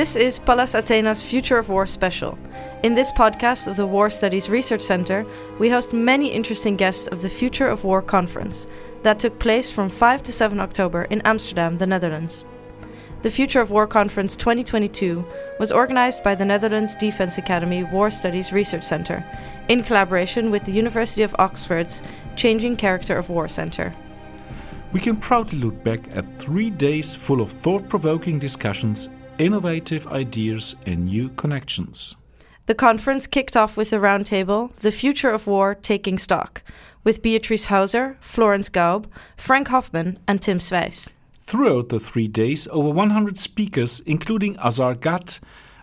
This is Pallas Athena's Future of War special. In this podcast of the War Studies Research Center, we host many interesting guests of the Future of War conference that took place from 5 to 7 October in Amsterdam, the Netherlands. The Future of War Conference 2022 was organized by the Netherlands Defense Academy War Studies Research Center in collaboration with the University of Oxford's Changing Character of War Center. We can proudly look back at three days full of thought provoking discussions, innovative ideas, and new connections. The conference kicked off with a roundtable, The Future of War Taking Stock, with Beatrice Heuser, Florence Gaub, Frank Hoffman, and Tim Sweijs. Throughout the three days, over 100 speakers, including Azar Gat,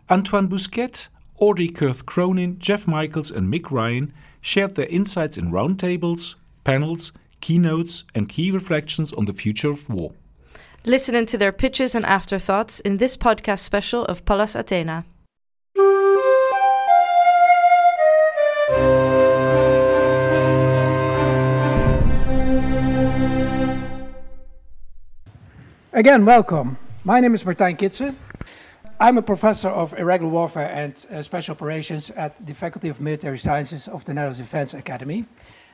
Antoine Bousquet, Audrey Kurth Cronin, Jeff Michaels, and Mick Ryan, shared their insights in roundtables, panels, keynotes, and key reflections on the future of war. Listen to their pitches and afterthoughts in this podcast special of Pallas Athena. Again, welcome. My name is Martijn Kitzen. I'm a professor of irregular warfare and uh, special operations at the Faculty of Military Sciences of the Netherlands Defense Academy.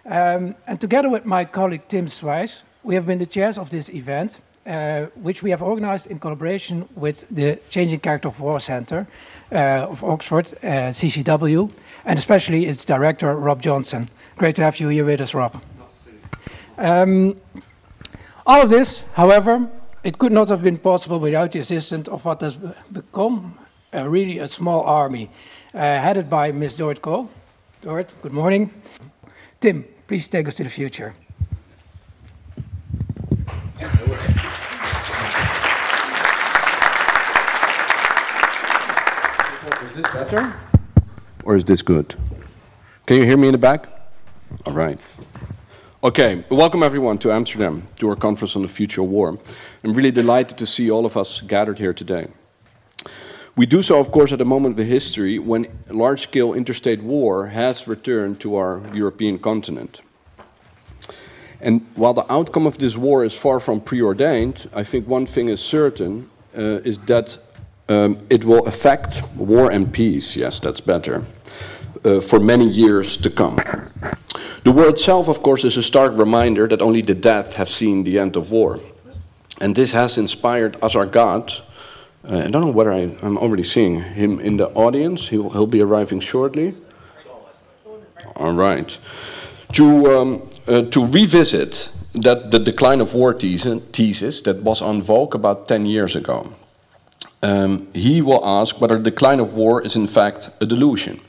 Um, and together with my colleague Tim Sweijs, we have been the chairs of this event, uh, which we have organized in collaboration with the Changing Character of War Center uh, of Oxford, uh, CCW, and especially its director, Rob Johnson. Great to have you here with us, Rob. Um, all of this, however, it could not have been possible without the assistance of what has become a really a small army, uh, headed by Ms. Dorrit Cole. Dorrit, good morning. Tim, please take us to the future. Is this better? Or is this good? Can you hear me in the back? All right. Okay, welcome everyone to Amsterdam, to our conference on the future of war. I'm really delighted to see all of us gathered here today. We do so, of course, at a moment of history when large scale interstate war has returned to our European continent. And while the outcome of this war is far from preordained, I think one thing is certain uh, is that um, it will affect war and peace. Yes, that's better. Uh, for many years to come. The war itself, of course, is a stark reminder that only the dead have seen the end of war. And this has inspired Azar Gat. Uh, I don't know whether I, am already seeing him in the audience. He'll, he'll be arriving shortly. All right. To, um, uh, to revisit that the decline of war thesis that was on vogue about 10 years ago. Um, he will ask whether the decline of war is in fact a delusion.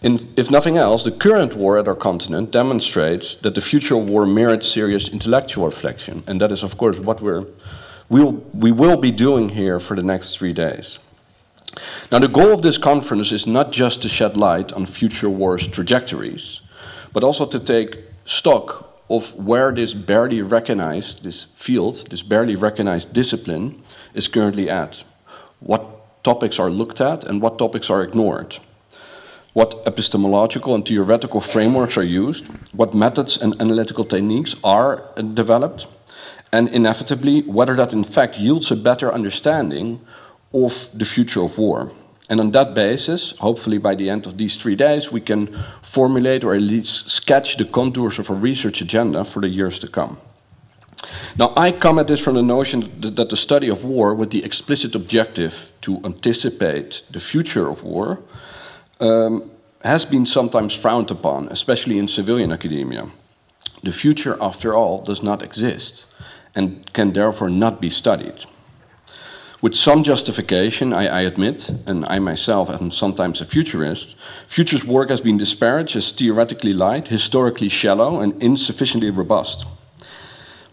In, if nothing else, the current war at our continent demonstrates that the future war merits serious intellectual reflection, and that is, of course, what we're, we'll, we will be doing here for the next three days. Now, the goal of this conference is not just to shed light on future wars' trajectories, but also to take stock of where this barely recognized, this field, this barely recognized discipline, is currently at. What topics are looked at and what topics are ignored what epistemological and theoretical frameworks are used, what methods and analytical techniques are developed, and inevitably whether that in fact yields a better understanding of the future of war. And on that basis, hopefully by the end of these three days, we can formulate or at least sketch the contours of a research agenda for the years to come. Now, I come at this from the notion that the study of war, with the explicit objective to anticipate the future of war, um, has been sometimes frowned upon, especially in civilian academia. The future, after all, does not exist and can therefore not be studied. With some justification, I, I, admit, and I myself am sometimes a futurist, futures work has been disparaged as theoretically light, historically shallow, and insufficiently robust.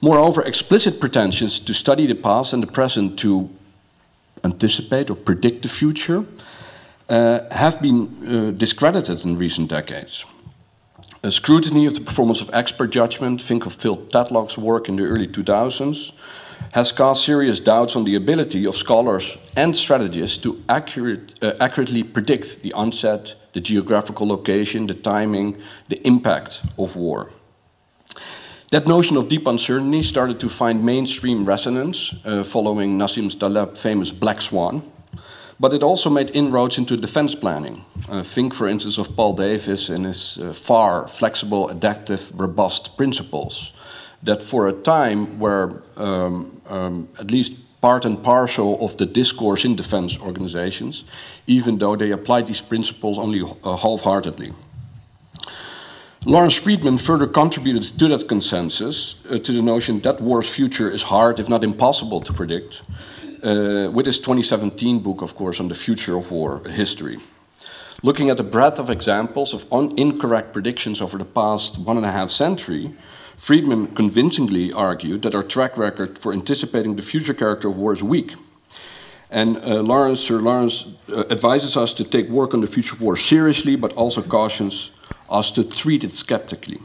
Moreover, explicit pretensions to study the past and the present to anticipate or predict the future uh, have been uh, discredited in recent decades. A scrutiny of the performance of expert judgment, think of Phil Tetlock's work in the early 2000s, has cast serious doubts on the ability of scholars and strategists to accurate, uh, accurately predict the onset, the geographical location, the timing, the impact of war. That notion of deep uncertainty started to find mainstream resonance uh, following Nassim Taleb's famous Black Swan, But it also made inroads into defense planning. Uh, think, for instance, of Paul Davis and his uh, FAR, flexible, adaptive, robust principles, that for a time were um, um, at least part and parcel of the discourse in defense organizations, even though they applied these principles only uh, half heartedly. Lawrence Freedman further contributed to that consensus, uh, to the notion that war's future is hard, if not impossible, to predict, uh, with his 2017 book, of course, on the future of war history. Looking at the breadth of examples of incorrect predictions over the past one and a half century, Freedman convincingly argued that our track record for anticipating the future character of war is weak. And uh, Lawrence, Sir Lawrence uh, advises us to take work on the future of war seriously, but also cautions us to treat it skeptically.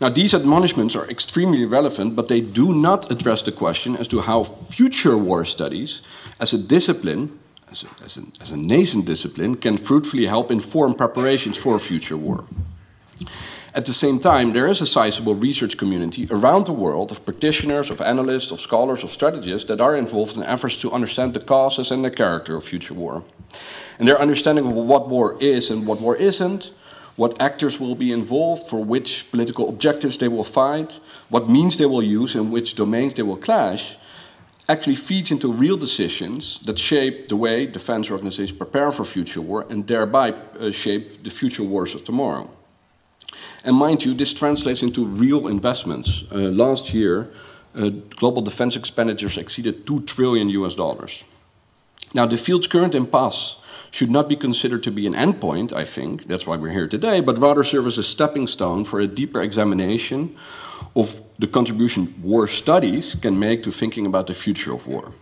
Now, these admonishments are extremely relevant, but they do not address the question as to how future war studies, as a discipline, as a, as a, as a nascent discipline, can fruitfully help inform preparations for future war. At the same time, there is a sizable research community around the world of practitioners, of analysts, of scholars, of strategists that are involved in efforts to understand the causes and the character of future war. And their understanding of what war is and what war isn't, what actors will be involved, for which political objectives they will fight, what means they will use, and which domains they will clash, actually feeds into real decisions that shape the way defense organizations prepare for future war and thereby uh, shape the future wars of tomorrow. And mind you, this translates into real investments. Uh, last year, uh, global defense expenditures exceeded 2 trillion US dollars. Now, the field's current impasse should not be considered to be an endpoint, I think, that's why we're here today, but rather serve as a stepping stone for a deeper examination of the contribution war studies can make to thinking about the future of war.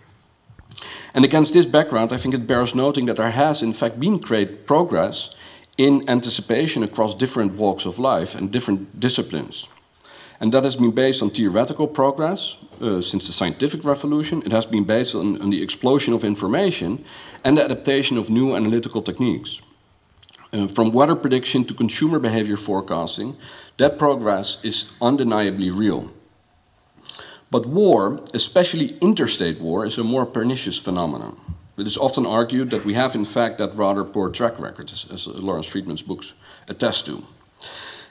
And against this background, I think it bears noting that there has, in fact, been great progress in anticipation across different walks of life and different disciplines. And that has been based on theoretical progress uh, since the scientific revolution. It has been based on, on, the explosion of information and the adaptation of new analytical techniques. Uh, from weather prediction to consumer behavior forecasting, that progress is undeniably real. But war, especially interstate war, is a more pernicious phenomenon. It is often argued that we have, in fact, that rather poor track record, as, as Lawrence Freedman's books attest to.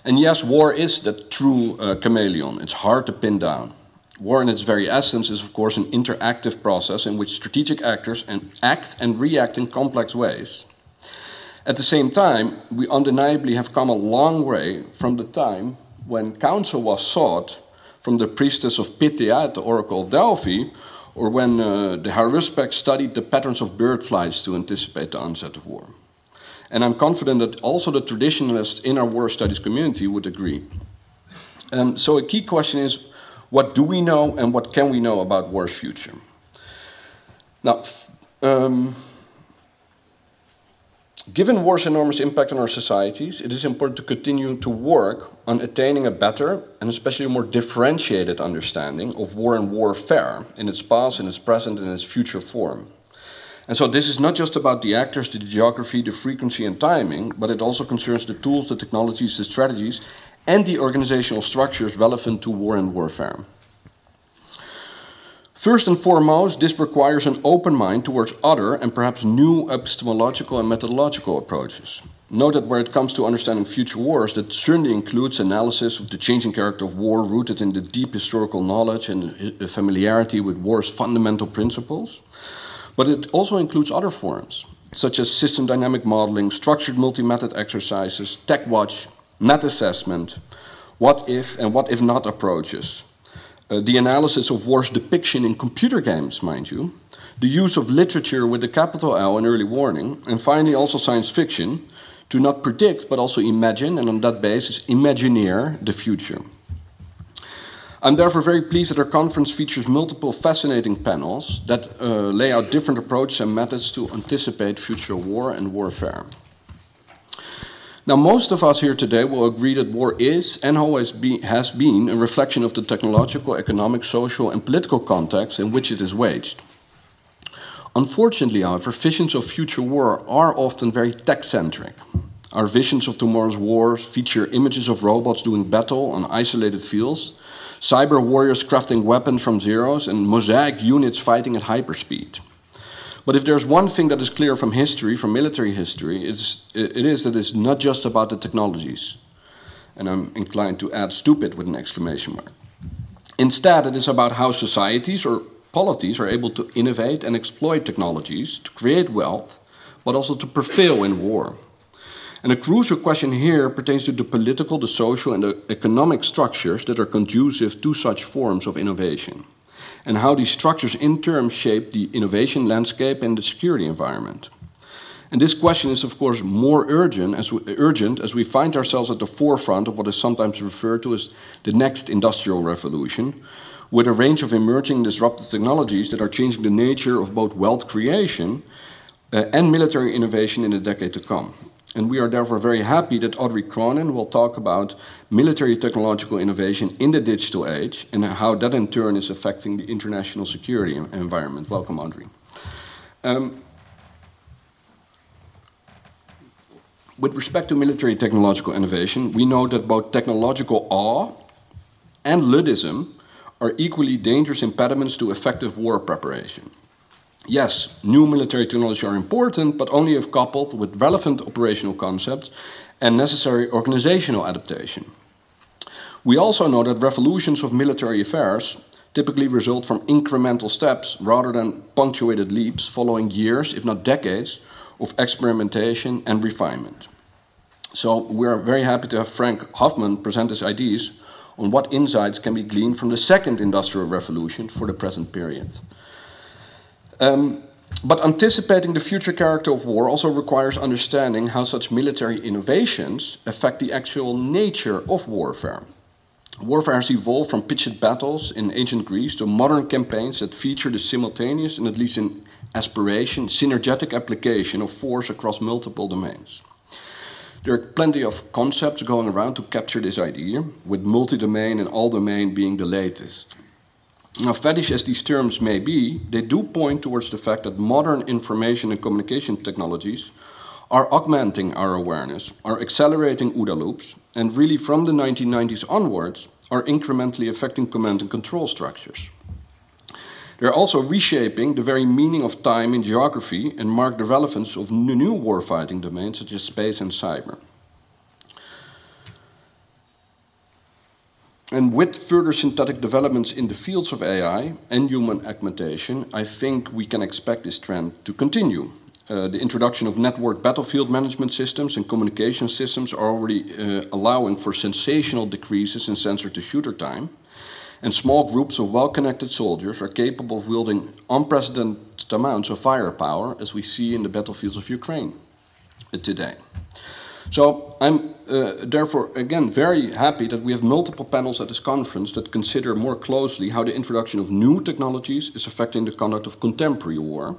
And yes, war is the true uh, chameleon. It's hard to pin down. War, in its very essence, is, of course, an interactive process in which strategic actors and act and react in complex ways. At the same time, we undeniably have come a long way from the time when counsel was sought from the priestess of Pythia at the Oracle of Delphi or when uh, the Haruspecs studied the patterns of bird flights to anticipate the onset of war. And I'm confident that also the traditionalists in our war studies community would agree. Um, so a key question is, what do we know and what can we know about war's future? Now, um, Given war's enormous impact on our societies, it is important to continue to work on attaining a better and especially a more differentiated understanding of war and warfare in its past, in its present, and in its future form. And so, this is not just about the actors, the geography, the frequency, and timing, but it also concerns the tools, the technologies, the strategies, and the organizational structures relevant to war and warfare. First and foremost, this requires an open mind towards other and perhaps new epistemological and methodological approaches. Note that where it comes to understanding future wars, that certainly includes analysis of the changing character of war rooted in the deep historical knowledge and familiarity with war's fundamental principles. But it also includes other forms, such as system dynamic modeling, structured multi method exercises, tech watch, net assessment, what if and what if not approaches, uh, the analysis of war's depiction in computer games, mind you, the use of literature with a capital L in early warning, and finally also science fiction to not predict but also imagine, and on that basis, imagineer the future. I'm therefore very pleased that our conference features multiple fascinating panels that uh, lay out different approaches and methods to anticipate future war and warfare. Now, most of us here today will agree that war is and always be, has been a reflection of the technological, economic, social, and political context in which it is waged. Unfortunately, however, visions of future war are often very tech centric. Our visions of tomorrow's wars feature images of robots doing battle on isolated fields, cyber warriors crafting weapons from zeros, and mosaic units fighting at hyperspeed. But if there's one thing that is clear from history, from military history, it's, it is that it's not just about the technologies. And I'm inclined to add stupid with an exclamation mark. Instead, it is about how societies or polities are able to innovate and exploit technologies to create wealth, but also to prevail in war. And a crucial question here pertains to the political, the social, and the economic structures that are conducive to such forms of innovation and how these structures in turn shape the innovation landscape and the security environment. And this question is, of course, more urgent as, we, urgent as we find ourselves at the forefront of what is sometimes referred to as the next industrial revolution, with a range of emerging disruptive technologies that are changing the nature of both wealth creation uh, and military innovation in the decade to come. And we are therefore very happy that Audrey Cronin will talk about military technological innovation in the digital age and how that in turn is affecting the international security environment. Welcome, Audrey. Um, with respect to military technological innovation, we know that both technological awe and Luddism are equally dangerous impediments to effective war preparation. Yes, new military technology are important, but only if coupled with relevant operational concepts and necessary organizational adaptation. We also know that revolutions of military affairs typically result from incremental steps rather than punctuated leaps following years, if not decades, of experimentation and refinement. So we're very happy to have Frank Hoffman present his ideas on what insights can be gleaned from the second industrial revolution for the present period. Um, but anticipating the future character of war also requires understanding how such military innovations affect the actual nature of warfare. Warfare has evolved from pitched battles in ancient Greece to modern campaigns that feature the simultaneous and, at least in aspiration, synergetic application of force across multiple domains. There are plenty of concepts going around to capture this idea, with multi domain and all domain being the latest. Now, fetish as these terms may be, they do point towards the fact that modern information and communication technologies are augmenting our awareness, are accelerating OODA loops, and really from the 1990s onwards are incrementally affecting command and control structures. They're also reshaping the very meaning of time in geography and mark the relevance of new warfighting domains such as space and cyber. And with further synthetic developments in the fields of AI and human augmentation, I think we can expect this trend to continue. Uh, the introduction of network battlefield management systems and communication systems are already uh, allowing for sensational decreases in sensor to shooter time. And small groups of well connected soldiers are capable of wielding unprecedented amounts of firepower, as we see in the battlefields of Ukraine uh, today. So I'm uh, therefore again very happy that we have multiple panels at this conference that consider more closely how the introduction of new technologies is affecting the conduct of contemporary war,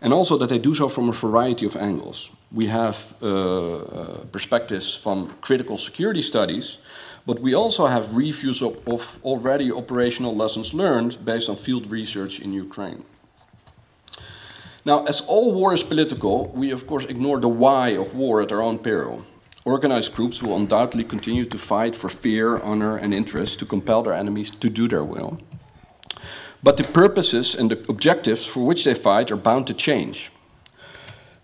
and also that they do so from a variety of angles. We have uh, uh, perspectives from critical security studies, but we also have reviews of, of already operational lessons learned based on field research in Ukraine. Now, as all war is political, we of course ignore the why of war at our own peril. Organized groups will undoubtedly continue to fight for fear, honor, and interest to compel their enemies to do their will. But the purposes and the objectives for which they fight are bound to change.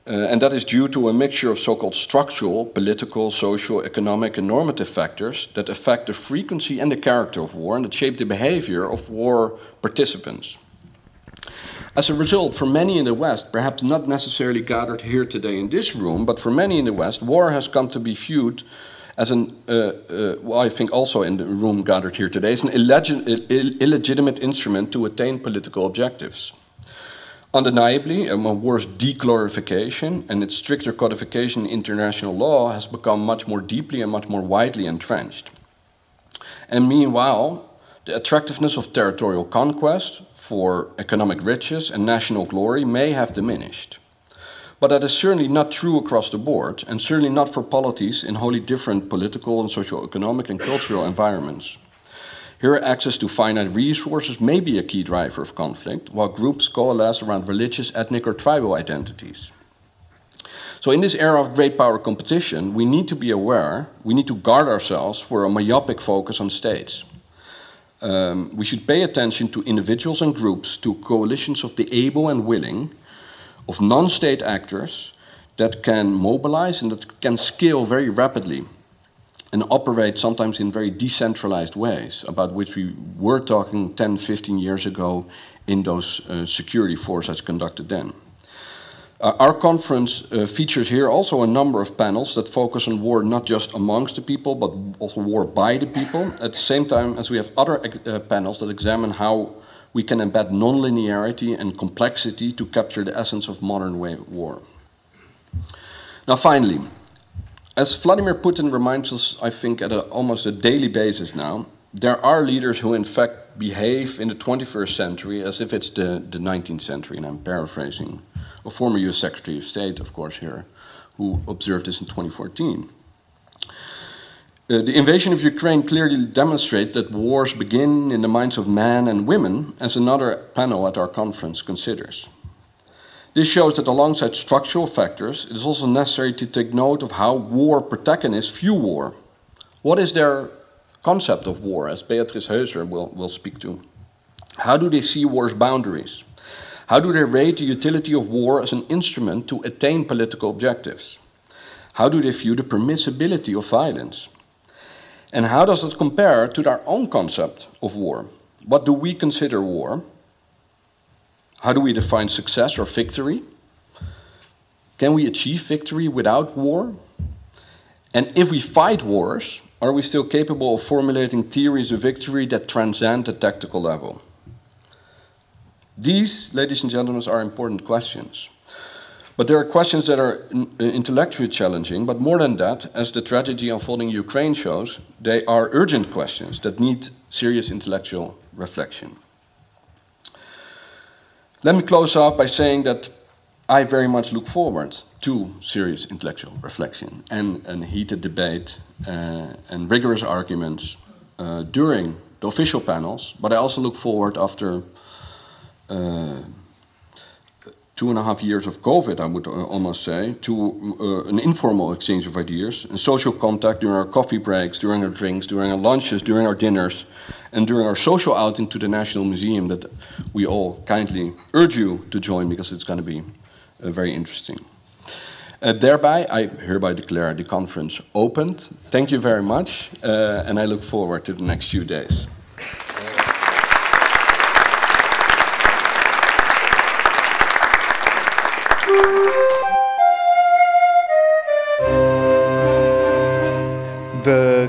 Uh, and that is due to a mixture of so called structural, political, social, economic, and normative factors that affect the frequency and the character of war and that shape the behavior of war participants. As a result, for many in the West, perhaps not necessarily gathered here today in this room, but for many in the West, war has come to be viewed as an, uh, uh, well, I think also in the room gathered here today, as an illeg illegitimate instrument to attain political objectives. Undeniably, um, war's deglorification and its stricter codification in international law has become much more deeply and much more widely entrenched. And meanwhile, the attractiveness of territorial conquest, for economic riches and national glory may have diminished. But that is certainly not true across the board, and certainly not for polities in wholly different political and socio-economic and cultural environments. Here, access to finite resources may be a key driver of conflict, while groups coalesce around religious, ethnic, or tribal identities. So, in this era of great power competition, we need to be aware, we need to guard ourselves for a myopic focus on states um, we should pay attention to individuals and groups, to coalitions of the able and willing, of non state actors that can mobilize and that can scale very rapidly and operate sometimes in very decentralized ways, about which we were talking 10, 15 years ago in those uh, security forces conducted then. Uh, our conference uh, features here also a number of panels that focus on war not just amongst the people, but also war by the people, at the same time as we have other uh, panels that examine how we can embed nonlinearity and complexity to capture the essence of modern war. Now, finally, as Vladimir Putin reminds us, I think, at a, almost a daily basis now, there are leaders who, in fact, behave in the 21st century as if it's the, the 19th century, and I'm paraphrasing a former US Secretary of State, of course, here, who observed this in 2014. Uh, the invasion of Ukraine clearly demonstrates that wars begin in the minds of men and women, as another panel at our conference considers. This shows that alongside structural factors, it is also necessary to take note of how war protagonists view war. What is their concept of war, as Beatrice Heuser will, will speak to? How do they see war's boundaries? How do they rate the utility of war as an instrument to attain political objectives? How do they view the permissibility of violence? And how does it compare to their own concept of war? What do we consider war? How do we define success or victory? Can we achieve victory without war? And if we fight wars, are we still capable of formulating theories of victory that transcend the tactical level? These, ladies and gentlemen, are important questions. But there are questions that are uh, intellectually challenging, but more than that, as the tragedy unfolding in Ukraine shows, they are urgent questions that need serious intellectual reflection. Let me close off by saying that I very much look forward to serious intellectual reflection and, and heated debate uh, and rigorous arguments uh, during the official panels, but I also look forward after uh, two and a half years of COVID, I would uh, almost say, to uh, an informal exchange of ideas and social contact during our coffee breaks, during our drinks, during our lunches, during our dinners, and during our social outing to the National Museum that we all kindly urge you to join because it's going to be very interesting. Uh, thereby, I hereby declare the conference opened. Thank you very much, uh, and I look forward to the next few days.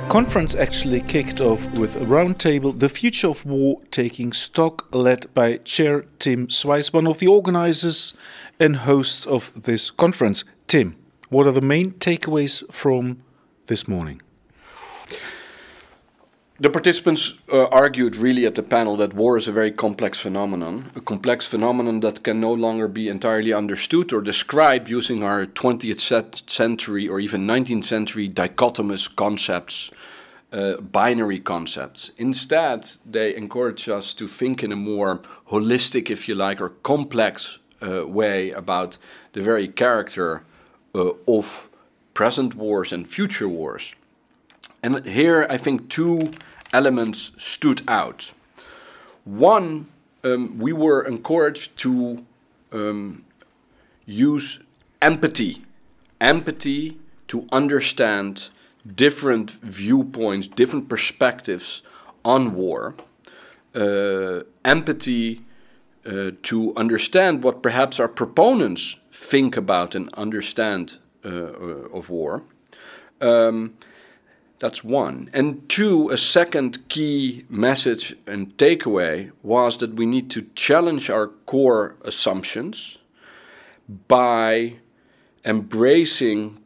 Conference actually kicked off with a roundtable, The Future of War Taking Stock, led by Chair Tim Sweijs, one of the organizers and hosts of this conference. Tim, what are the main takeaways from this morning? The participants uh, argued really at the panel that war is a very complex phenomenon, a complex phenomenon that can no longer be entirely understood or described using our 20th century or even 19th century dichotomous concepts, uh, binary concepts. Instead, they encourage us to think in a more holistic, if you like, or complex uh, way about the very character uh, of present wars and future wars. And here, I think two elements stood out. One, um, we were encouraged to um, use empathy, empathy to understand different viewpoints, different perspectives on war, uh, empathy uh, to understand what perhaps our proponents think about and understand uh, uh of war. Um, that's one. And two, a second key message and takeaway was that we need to challenge our core assumptions by embracing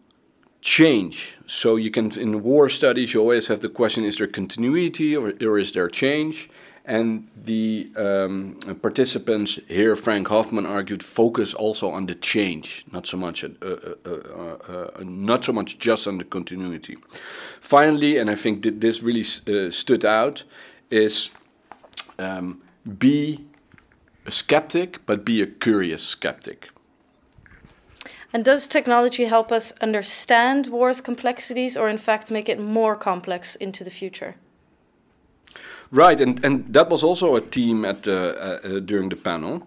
change. So you can, in war studies, you always have the question is there continuity or, or is there change? And the um, participants here, Frank Hoffman argued, focus also on the change, not so much, uh, uh, uh, uh not so much just on the continuity. Finally, and I think that this really uh, stood out, is um, be a skeptic, but be a curious skeptic. And does technology help us understand war's complexities, or in fact make it more complex into the future? Right, and, and that was also a theme at uh, uh, during the panel.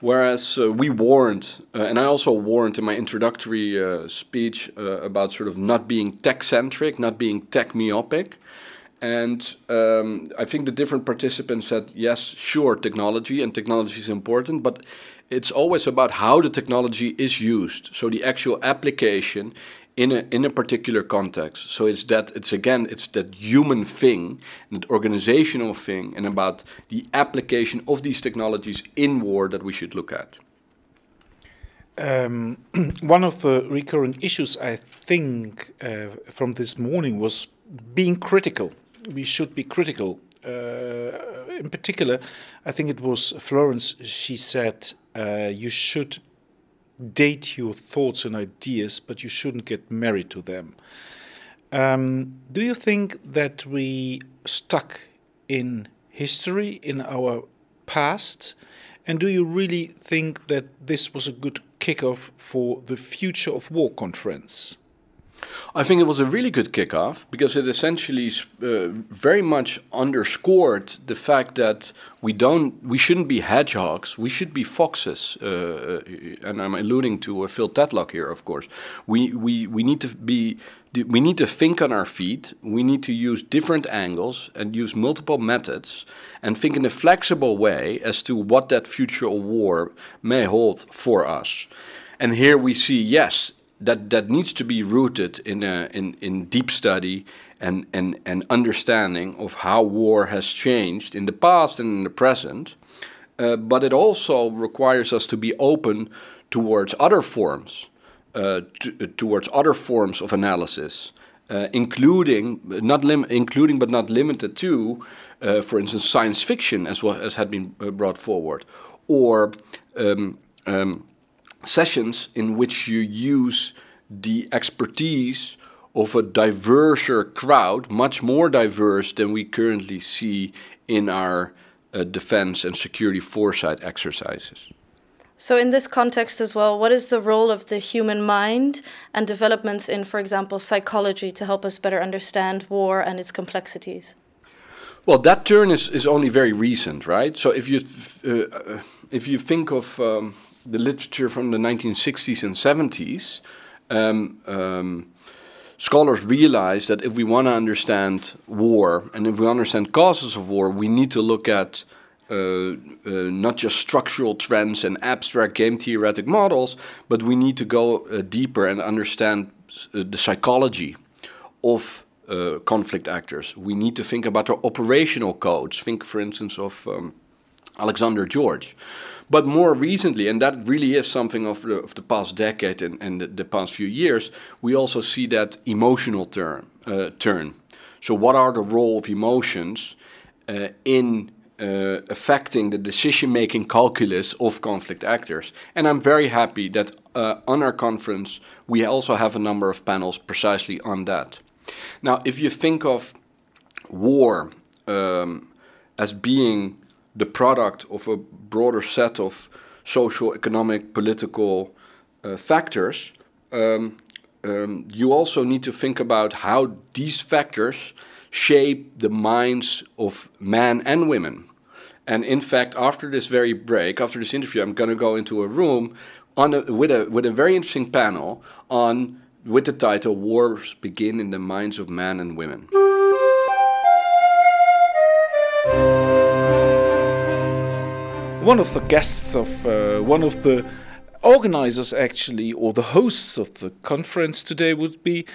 Whereas uh, we warned, uh, and I also warned in my introductory uh, speech uh, about sort of not being tech centric, not being tech myopic. And um, I think the different participants said, yes, sure, technology, and technology is important, but it's always about how the technology is used. So the actual application in a in a particular context. So it's that it's again it's that human thing, that organizational thing, and about the application of these technologies in war that we should look at. Um, one of the recurring issues I think uh, from this morning was being critical. We should be critical. Uh, in particular, I think it was Florence. She said uh, you should date your thoughts and ideas, but you shouldn't get married to them. Um, do you think that we stuck in history, in our past? And do you really think that this was a good kickoff for the Future of War conference? I think it was a really good kickoff because it essentially uh, very much underscored the fact that we don't, we shouldn't be hedgehogs. We should be foxes. Uh, uh and I'm alluding to uh, Phil Tetlock here, of course. We we we need to be. We need to think on our feet. We need to use different angles and use multiple methods and think in a flexible way as to what that future war may hold for us. And here we see, yes, that that needs to be rooted in a, in in deep study and, and and understanding of how war has changed in the past and in the present. Uh, but it also requires us to be open towards other forms, uh, to, uh, towards other forms of analysis, uh, including not lim- including but not limited to, uh, for instance, science fiction, as well as had been uh, brought forward, or um, um, sessions in which you use the expertise of a diverser crowd, much more diverse than we currently see in our uh, defense and security foresight exercises. So, in this context as well, what is the role of the human mind and developments in, for example, psychology to help us better understand war and its complexities? Well, that turn is, is only very recent, right? So, if you uh, uh if you think of um, the literature from the 1960s and 70s, um, um, scholars realized that if we want to understand war and if we understand causes of war, we need to look at uh, uh, not just structural trends and abstract game theoretic models, but we need to go uh, deeper and understand uh, the psychology of uh, conflict actors. We need to think about their operational codes. Think, for instance, of um, Alexander George. But more recently, and that really is something of the, of the past decade and, and the, the past few years, we also see that emotional turn. Uh, turn. So, what are the role of emotions uh, in uh, affecting the decision making calculus of conflict actors. And I'm very happy that uh, on our conference we also have a number of panels precisely on that. Now, if you think of war um, as being the product of a broader set of social, economic, political uh, factors, um, um, you also need to think about how these factors shape the minds of men and women. And in fact, after this very break, after this interview, I'm going to go into a room on a, with a with a very interesting panel on with the title "Wars Begin in the Minds of Men and Women." One of the guests of uh, one of the organizers, actually, or the hosts of the conference today would be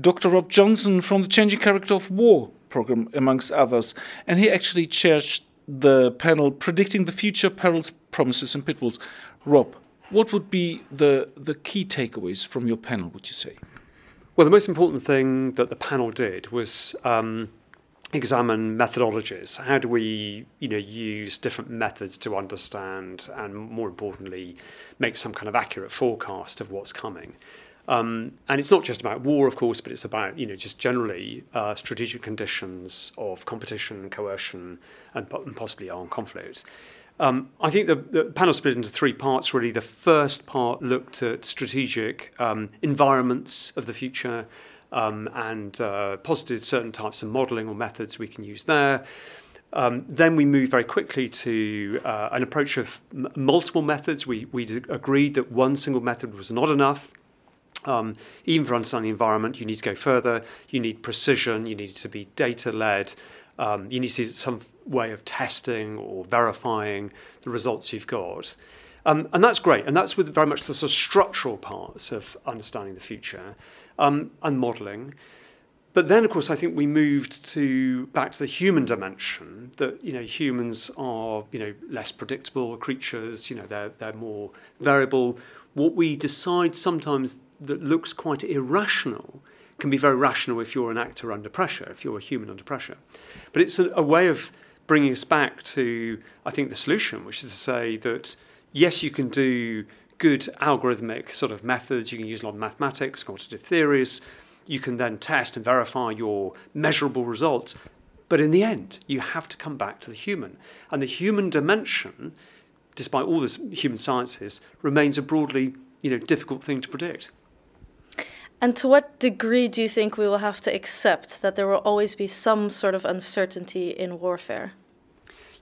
Dr. Rob Johnson from the Changing Character of War program, amongst others. And he actually chaired the panel Predicting the Future Perils, Promises, and Pitfalls. Rob, what would be the, the key takeaways from your panel, would you say? Well, the most important thing that the panel did was um, examine methodologies. How do we, you know, use different methods to understand and, more importantly, make some kind of accurate forecast of what's coming? Um, and it's not just about war, of course, but it's about, you know, just generally uh, strategic conditions of competition, coercion, and, and possibly armed conflict. Um, I think the, the, panel split into three parts, really. The first part looked at strategic um, environments of the future, um, and uh, posited certain types of modelling or methods we can use there. Um, then we moved very quickly to uh, an approach of m- multiple methods. We, we agreed that one single method was not enough. Um, even for understanding the environment, you need to go further. You need precision. You need to be data led. Um, you need to some way of testing or verifying the results you've got. Um, and that's great. And that's with very much the sort of structural parts of understanding the future um, and modeling. But then, of course, I think we moved to back to the human dimension. That you know, humans are you know less predictable creatures. You know, they're they're more variable. What we decide sometimes that looks quite irrational can be very rational if you're an actor under pressure, if you're a human under pressure. But it's a, a way of bringing us back to, I think, the solution, which is to say that yes, you can do good algorithmic sort of methods. You can use a lot of mathematics, quantitative theories. You can then test and verify your measurable results. But in the end, you have to come back to the human. And the human dimension, despite all the human sciences, remains a broadly you know, difficult thing to predict. And to what degree do you think we will have to accept that there will always be some sort of uncertainty in warfare?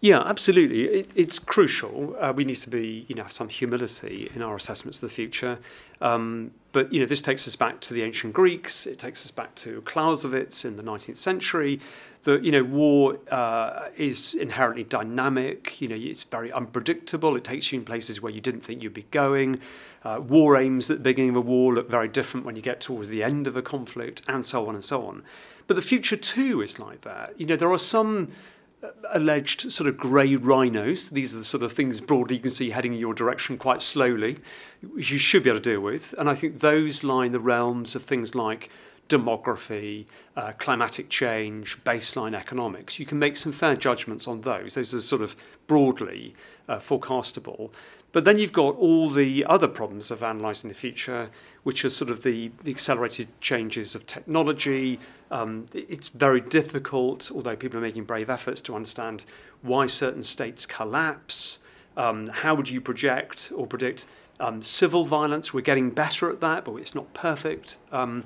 Yeah, absolutely. It, it's crucial. Uh, we need to be, you know, have some humility in our assessments of the future. Um, but you know, this takes us back to the ancient Greeks. It takes us back to Clausewitz in the 19th century. That you know, war uh, is inherently dynamic. You know, it's very unpredictable. It takes you in places where you didn't think you'd be going. Uh, war aims at the beginning of a war look very different when you get towards the end of a conflict, and so on and so on. But the future too is like that. You know, there are some alleged sort of grey rhinos. These are the sort of things broadly you can see heading in your direction quite slowly, which you should be able to deal with. And I think those lie in the realms of things like demography, uh, climatic change, baseline economics. You can make some fair judgments on those. Those are sort of broadly uh, forecastable. But then you've got all the other problems of analysing the future, which are sort of the, the accelerated changes of technology. Um, it's very difficult, although people are making brave efforts to understand why certain states collapse. Um, how would you project or predict um, civil violence? We're getting better at that, but it's not perfect. Um,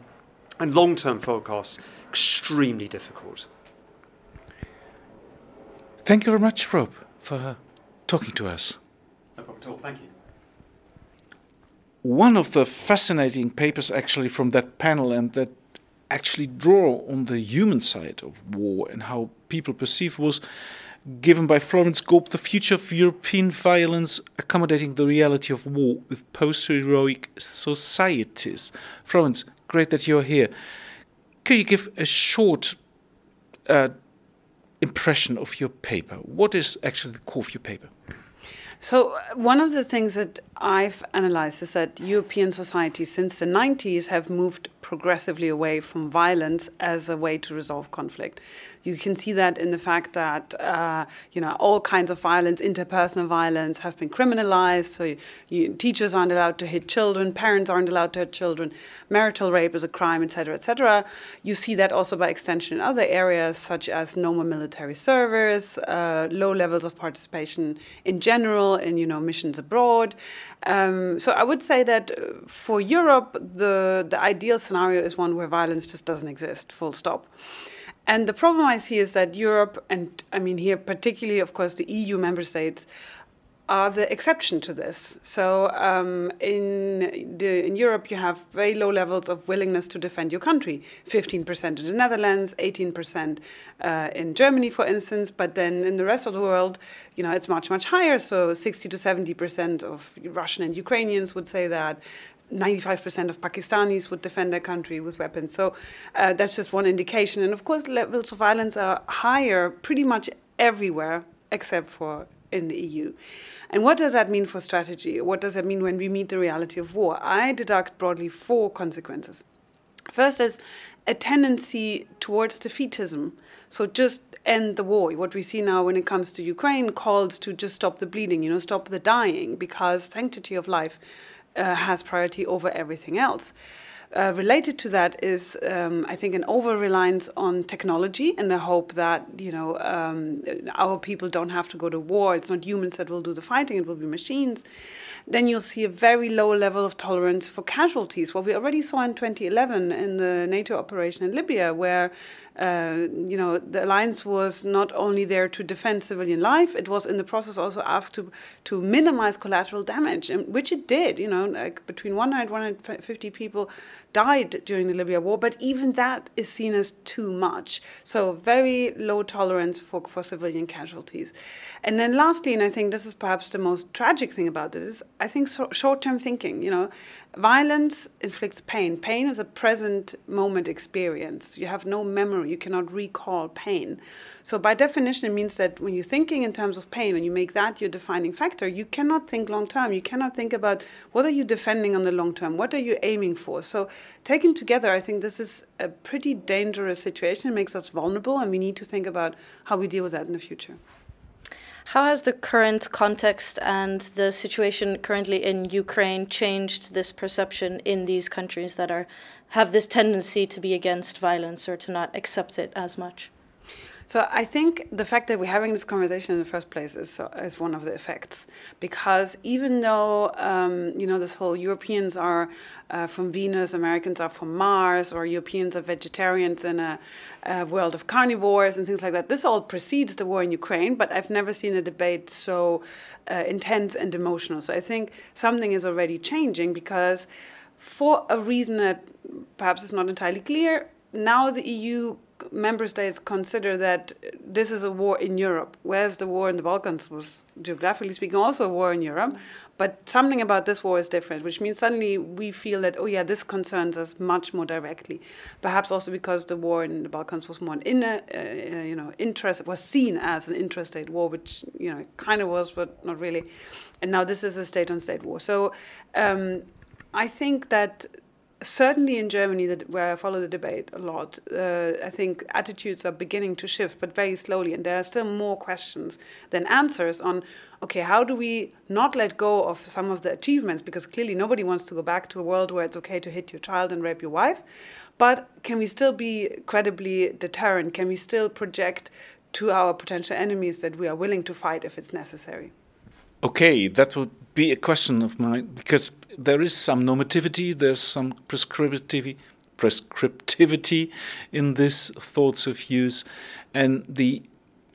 and long term forecasts, extremely difficult. Thank you very much, Rob, for talking to us. At all. Thank you. One of the fascinating papers, actually, from that panel, and that actually draw on the human side of war and how people perceive was given by Florence Gaub, The Future of European Violence Accommodating the Reality of War with Post Heroic Societies. Florence, great that you're here. Could you give a short uh, impression of your paper? What is actually the core of your paper? So, uh, one of the things that I've analyzed is that European societies since the 90s have moved progressively away from violence as a way to resolve conflict. You can see that in the fact that uh, you know all kinds of violence, interpersonal violence, have been criminalized. So you, you, teachers aren't allowed to hit children, parents aren't allowed to hit children, marital rape is a crime, etc., etc. You see that also by extension in other areas such as no more military service, uh, low levels of participation in general in you know missions abroad. Um, so I would say that uh, for Europe, the the ideal scenario is one where violence just doesn't exist, full stop. And the problem I see is that Europe, and I mean here particularly, of course, the EU member states, are the exception to this. So um, in the, in Europe, you have very low levels of willingness to defend your country. 15% in the Netherlands, 18% uh, in Germany, for instance. But then in the rest of the world, you know, it's much much higher. So 60 to 70% of Russian and Ukrainians would say that. 95% of Pakistanis would defend their country with weapons. So uh, that's just one indication. And of course, levels of violence are higher pretty much everywhere except for in the EU. And what does that mean for strategy? What does that mean when we meet the reality of war? I deduct broadly four consequences. First is a tendency towards defeatism. So just end the war. What we see now when it comes to Ukraine calls to just stop the bleeding, you know, stop the dying, because sanctity of life uh, has priority over everything else. Uh, related to that is, um, I think, an over reliance on technology in the hope that you know um, our people don't have to go to war. It's not humans that will do the fighting; it will be machines. Then you'll see a very low level of tolerance for casualties. What we already saw in 2011 in the NATO operation in Libya, where uh, you know the alliance was not only there to defend civilian life, it was in the process also asked to to minimize collateral damage, which it did. You know, like between 100 150 people died during the Libya war, but even that is seen as too much. So very low tolerance for, for civilian casualties. And then lastly, and I think this is perhaps the most tragic thing about this, is I think so, short-term thinking, you know, violence inflicts pain. Pain is a present moment experience. You have no memory, you cannot recall pain. So by definition, it means that when you're thinking in terms of pain, when you make that your defining factor, you cannot think long term. You cannot think about what are you defending on the long term? What are you aiming for? So taken together, I think this is a pretty dangerous situation. It makes us vulnerable, and we need to think about how we deal with that in the future. How has the current context and the situation currently in Ukraine changed this perception in these countries that are have this tendency to be against violence or to not accept it as much? So I think the fact that we're having this conversation in the first place is, is one of the effects, because even though um, you know this whole Europeans are uh, from Venus, Americans are from Mars, or Europeans are vegetarians in a, a, world of carnivores and things like that, this all precedes the war in Ukraine. But I've never seen a debate so uh, intense and emotional. So I think something is already changing because, for a reason that perhaps is not entirely clear, now the EU member states consider that this is a war in Europe, whereas the war in the Balkans was, geographically speaking, also a war in Europe. But something about this war is different, which means suddenly we feel that, oh yeah, this concerns us much more directly. Perhaps also because the war in the Balkans was more an inner, uh, uh you know, interest, was seen as an interstate war, which, you know, kind of was, but not really. And now this is a state-on-state war. So um, I think that certainly in Germany, that, where I follow the debate a lot, uh, I think attitudes are beginning to shift, but very slowly. And there are still more questions than answers on okay, how do we not let go of some of the achievements? Because clearly nobody wants to go back to a world where it's okay to hit your child and rape your wife. But can we still be credibly deterrent? Can we still project to our potential enemies that we are willing to fight if it's necessary? Okay, that would be a question of mine because there is some normativity, there's some prescriptivity, prescriptivity in this thoughts of use, and the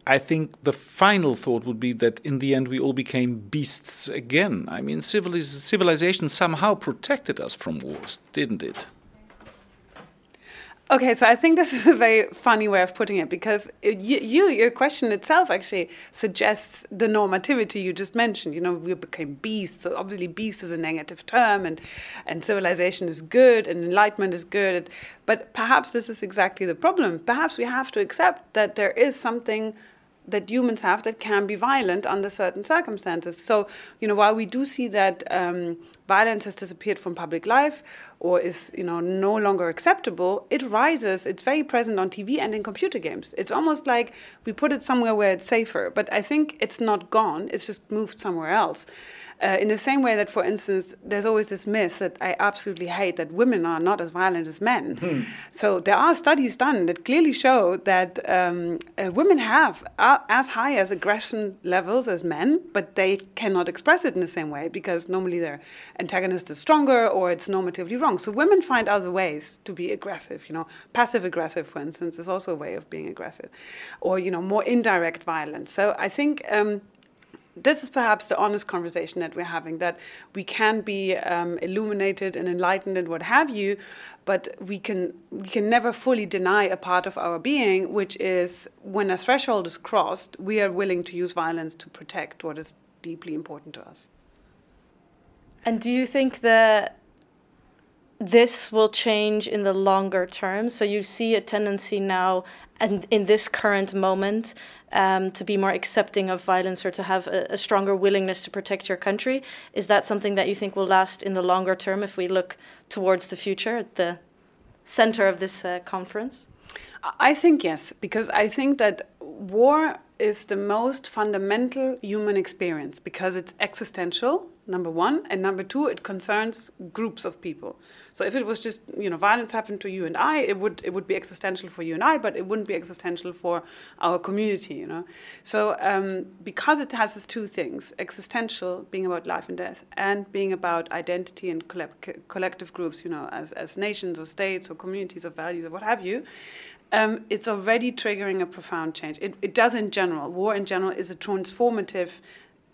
I think the final thought would be that in the end we all became beasts again. I mean, civilization somehow protected us from wars, didn't it? Okay, so I think this is a very funny way of putting it because you, you, your question itself actually suggests the normativity you just mentioned. You know, we became beasts. So obviously, beast is a negative term, and and civilization is good, and enlightenment is good. But perhaps this is exactly the problem. Perhaps we have to accept that there is something that humans have that can be violent under certain circumstances. So, you know, while we do see that um, violence has disappeared from public life or is you know no longer acceptable it rises it's very present on tv and in computer games it's almost like we put it somewhere where it's safer but i think it's not gone it's just moved somewhere else uh, in the same way that, for instance, there's always this myth that I absolutely hate that women are not as violent as men. Hmm. So there are studies done that clearly show that um, uh, women have uh, as high as aggression levels as men, but they cannot express it in the same way because normally their antagonist is stronger or it's normatively wrong. So women find other ways to be aggressive. You know, passive aggressive, for instance, is also a way of being aggressive, or you know, more indirect violence. So I think. Um, this is perhaps the honest conversation that we're having that we can be um, illuminated and enlightened and what have you but we can we can never fully deny a part of our being which is when a threshold is crossed we are willing to use violence to protect what is deeply important to us. And do you think that this will change in the longer term so you see a tendency now and in this current moment um, to be more accepting of violence or to have a, a, stronger willingness to protect your country. Is that something that you think will last in the longer term if we look towards the future at the center of this uh, conference? I think yes, because I think that war is the most fundamental human experience because it's existential number one. And number two, it concerns groups of people. So if it was just, you know, violence happened to you and I, it would it would be existential for you and I, but it wouldn't be existential for our community, you know. So um, because it has these two things, existential being about life and death, and being about identity and collective groups, you know, as, as nations or states or communities of values or what have you, um, it's already triggering a profound change. It, it does in general. War in general is a transformative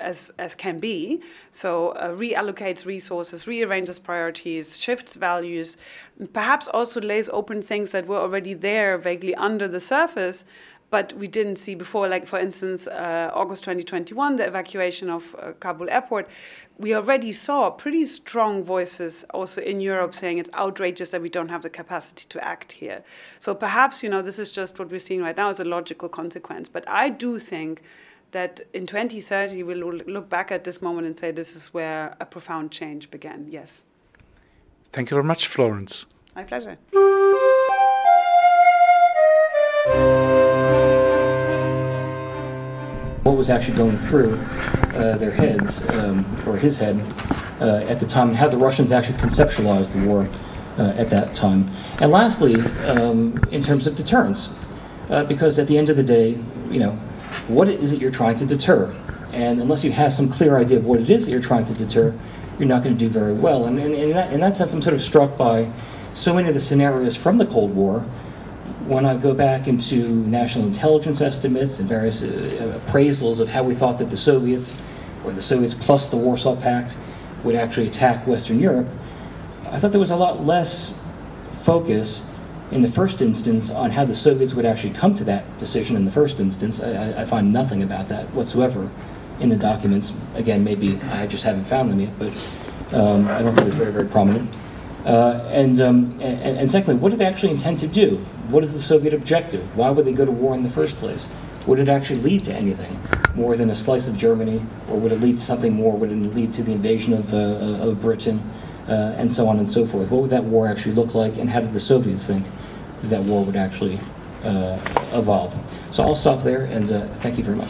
as, as can be. So uh, reallocates resources, rearranges priorities, shifts values, perhaps also lays open things that were already there vaguely under the surface, but we didn't see before. Like, for instance, uh, August 2021, the evacuation of uh, Kabul airport, we already saw pretty strong voices also in Europe saying it's outrageous that we don't have the capacity to act here. So perhaps, you know, this is just what we're seeing right now as a logical consequence. But I do think that in 2030 we'll look back at this moment and say this is where a profound change began. Yes. Thank you very much, Florence. My pleasure. what was actually going through uh, their heads, um, or his head, uh, at the time, and how the Russians actually conceptualized the war uh, at that time. And lastly, um, in terms of deterrence, uh, because at the end of the day, you know, what is it you're trying to deter? And unless you have some clear idea of what it is that you're trying to deter, you're not going to do very well. And, and, and in, that, in that sense, I'm sort of struck by so many of the scenarios from the Cold War when I go back into national intelligence estimates and various uh, appraisals of how we thought that the Soviets, or the Soviets plus the Warsaw Pact, would actually attack Western Europe, I thought there was a lot less focus in the first instance on how the Soviets would actually come to that decision in the first instance. I, I find nothing about that whatsoever in the documents. Again, maybe I just haven't found them yet, but um, I don't think it's very, very prominent. Uh, and, um, and, and, secondly, what did they actually intend to do? What is the Soviet objective? Why would they go to war in the first place? Would it actually lead to anything more than a slice of Germany, or would it lead to something more? Would it lead to the invasion of, uh, of Britain, uh, and so on and so forth? What would that war actually look like, and how did the Soviets think that, war would actually uh, evolve? So I'll stop there, and thank you very much.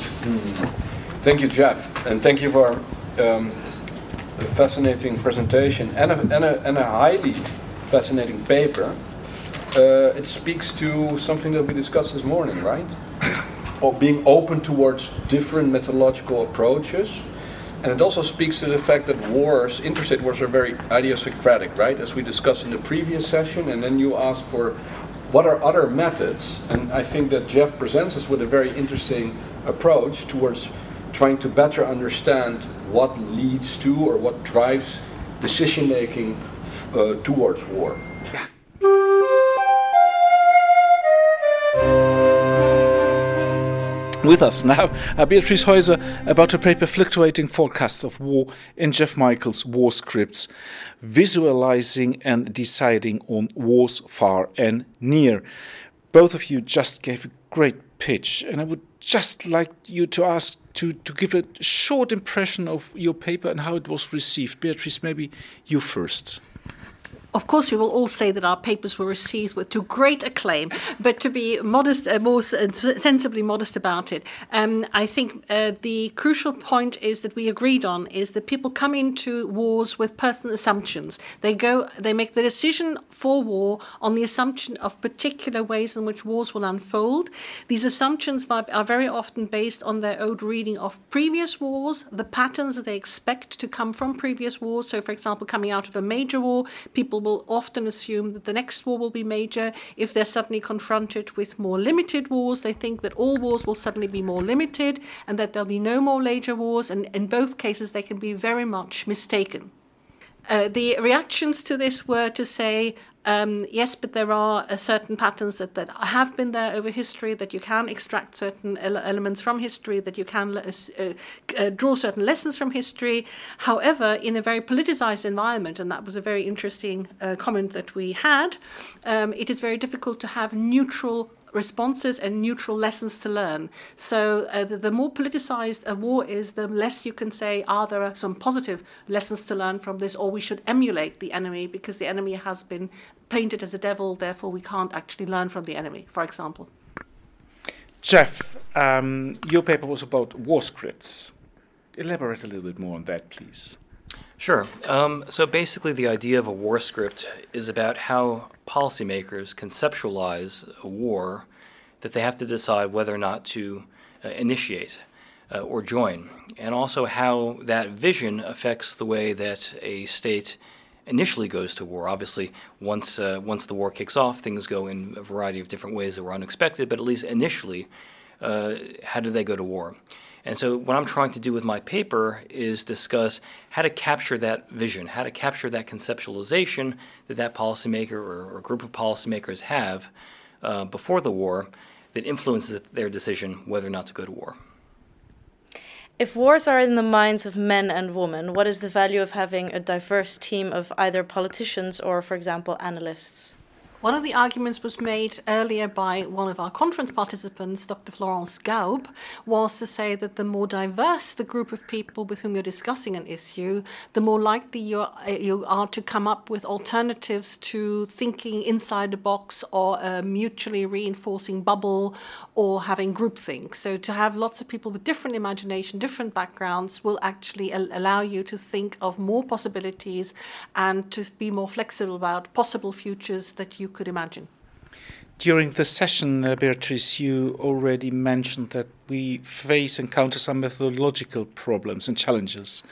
Thank you, Jeff, and thank you for um, a fascinating presentation and a, and a, and a highly fascinating paper. Uh, it speaks to something that we discussed this morning, right? Of being open towards different methodological approaches. And it also speaks to the fact that wars, interstate wars, are very idiosyncratic, right? As we discussed in the previous session, and then you asked for what are other methods. And I think that Jeff presents us with a very interesting approach towards trying to better understand what leads to or what drives decision making uh, towards war. With us now, uh, Beatrice Heuser about a paper Fluctuating Forecast of War in Jeff Michaels' War Scripts, visualizing and deciding on wars far and near. Both of you just gave a great pitch, and I would just like you to ask to, to give a short impression of your paper and how it was received. Beatrice, maybe you first. Of course, we will all say that our papers were received with to great acclaim, but to be modest, uh, more sensibly modest about it, um, I think uh, the crucial point is that we agreed on is that people come into wars with personal assumptions. They go, they make the decision for war on the assumption of particular ways in which wars will unfold. These assumptions are very often based on their own reading of previous wars, the patterns that they expect to come from previous wars. So, for example, coming out of a major war, people will often assume that the next war will be major. If they're suddenly confronted with more limited wars, they think that all wars will suddenly be more limited and that there'll be no more major wars. And in both cases, they can be very much mistaken. Uh, the reactions to this were to say, um, yes, but there are uh, certain patterns that, that have been there over history, that you can extract certain ele- elements from history, that you can uh, uh, draw certain lessons from history. However, in a very politicized environment, and that was a very interesting uh, comment that we had, um, it is very difficult to have neutral responses and neutral lessons to learn. So uh, the, the, more politicized a war is, the less you can say, are there some positive lessons to learn from this, or we should emulate the enemy because the enemy has been painted as a devil, therefore we can't actually learn from the enemy, for example. Jeff, um, your paper was about war scripts. Elaborate a little bit more on that, please. Sure. Um, so basically, the idea of a war script is about how policymakers conceptualize a war that they have to decide whether or not to uh, initiate uh, or join, and also how that vision affects the way that a state initially goes to war. Obviously, once uh, once the war kicks off, things go in a variety of different ways that were unexpected. But at least initially, uh, how do they go to war? And so, what I'm trying to do with my paper is discuss how to capture that vision, how to capture that conceptualization that that policymaker or, or group of policymakers have uh, before the war that influences their decision whether or not to go to war. If wars are in the minds of men and women, what is the value of having a diverse team of either politicians or, for example, analysts? One of the arguments was made earlier by one of our conference participants, Dr. Florence Gaub, was to say that the more diverse the group of people with whom you're discussing an issue, the more likely you are, uh, you are to come up with alternatives to thinking inside the box or a mutually reinforcing bubble or having groupthink. So to have lots of people with different imagination, different backgrounds will actually al- allow you to think of more possibilities and to be more flexible about possible futures that you could imagine. During the session, uh, Beatrice, you already mentioned that we face and encounter some methodological problems and challenges.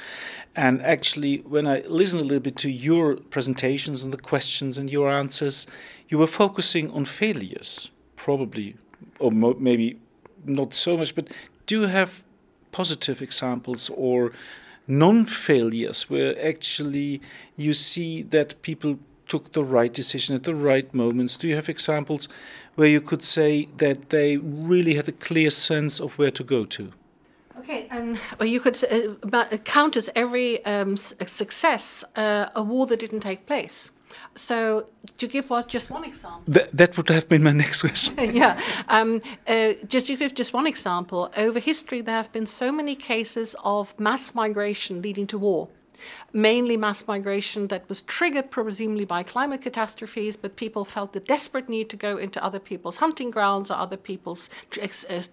And actually, when I listened a little bit to your presentations and the questions and your answers, you were focusing on failures, probably, or maybe not so much, but do you have positive examples or non failures where actually you see that people took the right decision at the right moments? Do you have examples where you could say that they really had a clear sense of where to go to? Okay, and well, you could uh, count as every um, success uh, a war that didn't take place. So, to give was just one example. Th- that would have been my next question. yeah, um, uh, just to give just one example. Over history, there have been so many cases of mass migration leading to war mainly mass migration that was triggered presumably by climate catastrophes, but people felt the desperate need to go into other people's hunting grounds or other people's uh,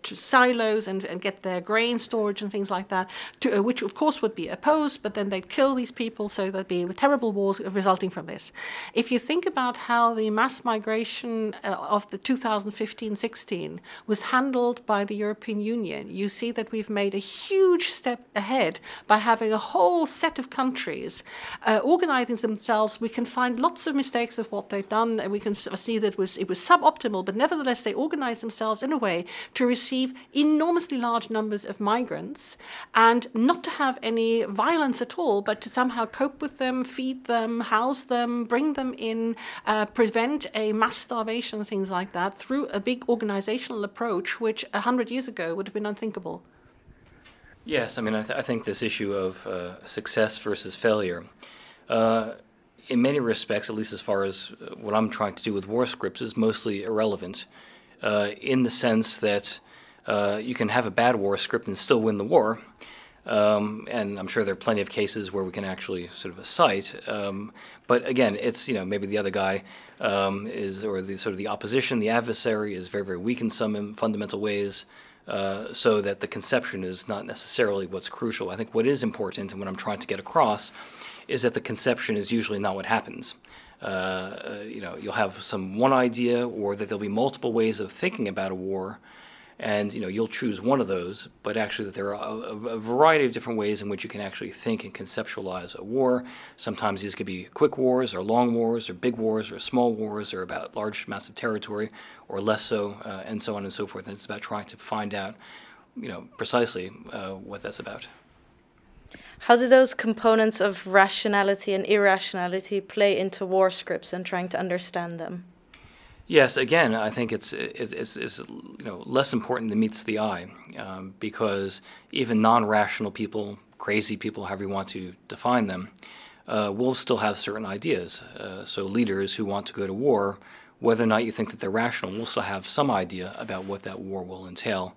silos and, and, get their grain storage and things like that, to, uh, which of course would be opposed, but then they'd kill these people, so there'd be terrible wars resulting from this. If you think about how the mass migration uh, of the 2015-16 was handled by the European Union, you see that we've made a huge step ahead by having a whole set of countries uh, organizing themselves, we can find lots of mistakes of what they've done, and we can see that it was, it was suboptimal, but nevertheless, they organized themselves in a way to receive enormously large numbers of migrants and not to have any violence at all, but to somehow cope with them, feed them, house them, bring them in, uh, prevent a mass starvation, things like that, through a big organizational approach, which 100 years ago would have been unthinkable. Yes, I mean, I, th- I think this issue of uh, success versus failure, uh, in many respects, at least as far as uh, what I'm trying to do with war scripts, is mostly irrelevant uh, in the sense that uh, you can have a bad war script and still win the war. Um, and I'm sure there are plenty of cases where we can actually sort of cite. Um, but again, it's you know maybe the other guy um, is or the sort of the opposition, the adversary is very very weak in some fundamental ways. Uh, so that the conception is not necessarily what's crucial. I think what is important and what I'm trying to get across is that the conception is usually not what happens. Uh, you know, you'll have some one idea, or that there'll be multiple ways of thinking about a war, and you know you'll choose one of those but actually that there are a, a, variety of different ways in which you can actually think and conceptualize a war. Sometimes these could be quick wars or long wars or big wars or small wars or about large massive territory or less so uh, and so on and so forth. And it's about trying to find out you know precisely uh, what that's about. How do those components of rationality and irrationality play into war scripts and trying to understand them Yes, again, I think it's it's, it's you know less important than meets the eye, um, because even non-rational people, crazy people, however you want to define them, uh, will still have certain ideas. Uh, so leaders who want to go to war, whether or not you think that they're rational, will still have some idea about what that war will entail.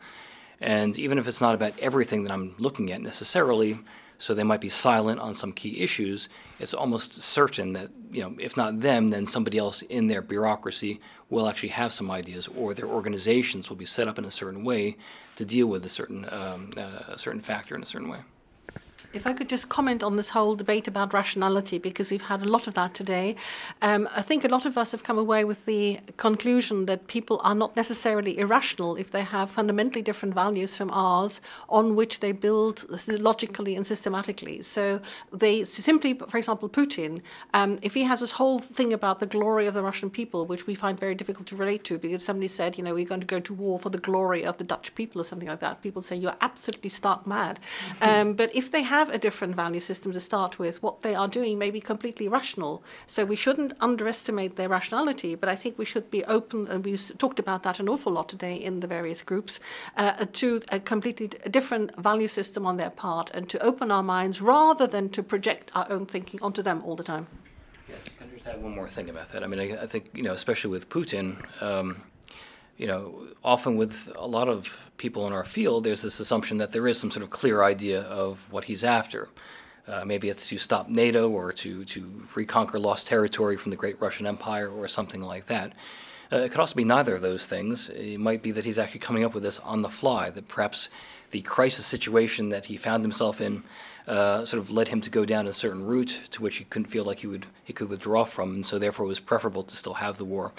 And even if it's not about everything that I'm looking at necessarily, so they might be silent on some key issues. It's almost certain that, you know, if not them, then somebody else in their bureaucracy will actually have some ideas, or their organizations will be set up in a certain way to deal with a certain um, uh, a certain factor in a certain way. If I could just comment on this whole debate about rationality, because we've had a lot of that today. Um, I think a lot of us have come away with the conclusion that people are not necessarily irrational if they have fundamentally different values from ours on which they build logically and systematically. So they simply, for example, Putin, um, if he has this whole thing about the glory of the Russian people, which we find very difficult to relate to, because somebody said, you know, we're going to go to war for the glory of the Dutch people or something like that, people say you're absolutely stark mad. Mm-hmm. Um, but if they have have a different value system to start with, what they are doing may be completely rational. So we shouldn't underestimate their rationality, but I think we should be open, and we've talked about that an awful lot today in the various groups, uh, to a completely different value system on their part and to open our minds rather than to project our own thinking onto them all the time. Yes, I just add one more thing about that? I mean, I, I think, you know, especially with Putin, um, you know, often with a lot of people in our field, there's this assumption that there is some sort of clear idea of what he's after. Uh, maybe it's to stop NATO or to, to reconquer lost territory from the great Russian Empire or something like that. Uh, it could also be neither of those things. It might be that he's actually coming up with this on the fly, that perhaps the crisis situation that he found himself in uh, sort of led him to go down a certain route to which he couldn't feel like he would he could withdraw from, and so therefore it was preferable to still have the war.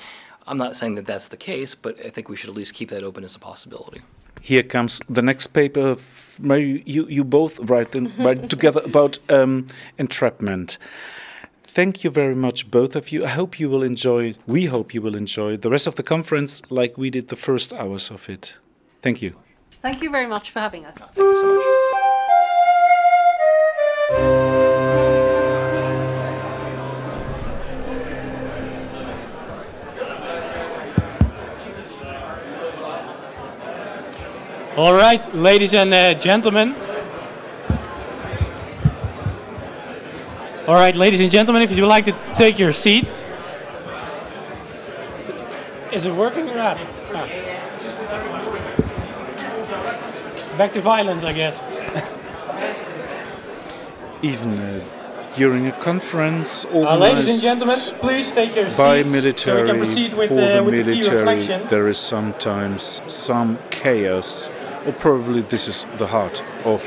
I'm not saying that that's the case, but I think we should at least keep that open as a possibility. Here comes the next paper. Mary, you, you both write, in, write together about um, entrapment. Thank you very much, both of you. I hope you will enjoy, we hope you will enjoy the rest of the conference like we did the first hours of it. Thank you. Thank you very much for having us. Thank you so much. All right, ladies and uh, gentlemen. All right, ladies and gentlemen, if you would like to take your seat. Is it working or not? Oh. Back to violence, I guess. Even uh, during a conference organized uh, ladies and gentlemen, please take your by military so for uh, the military, the there is sometimes some chaos or probably this is the heart of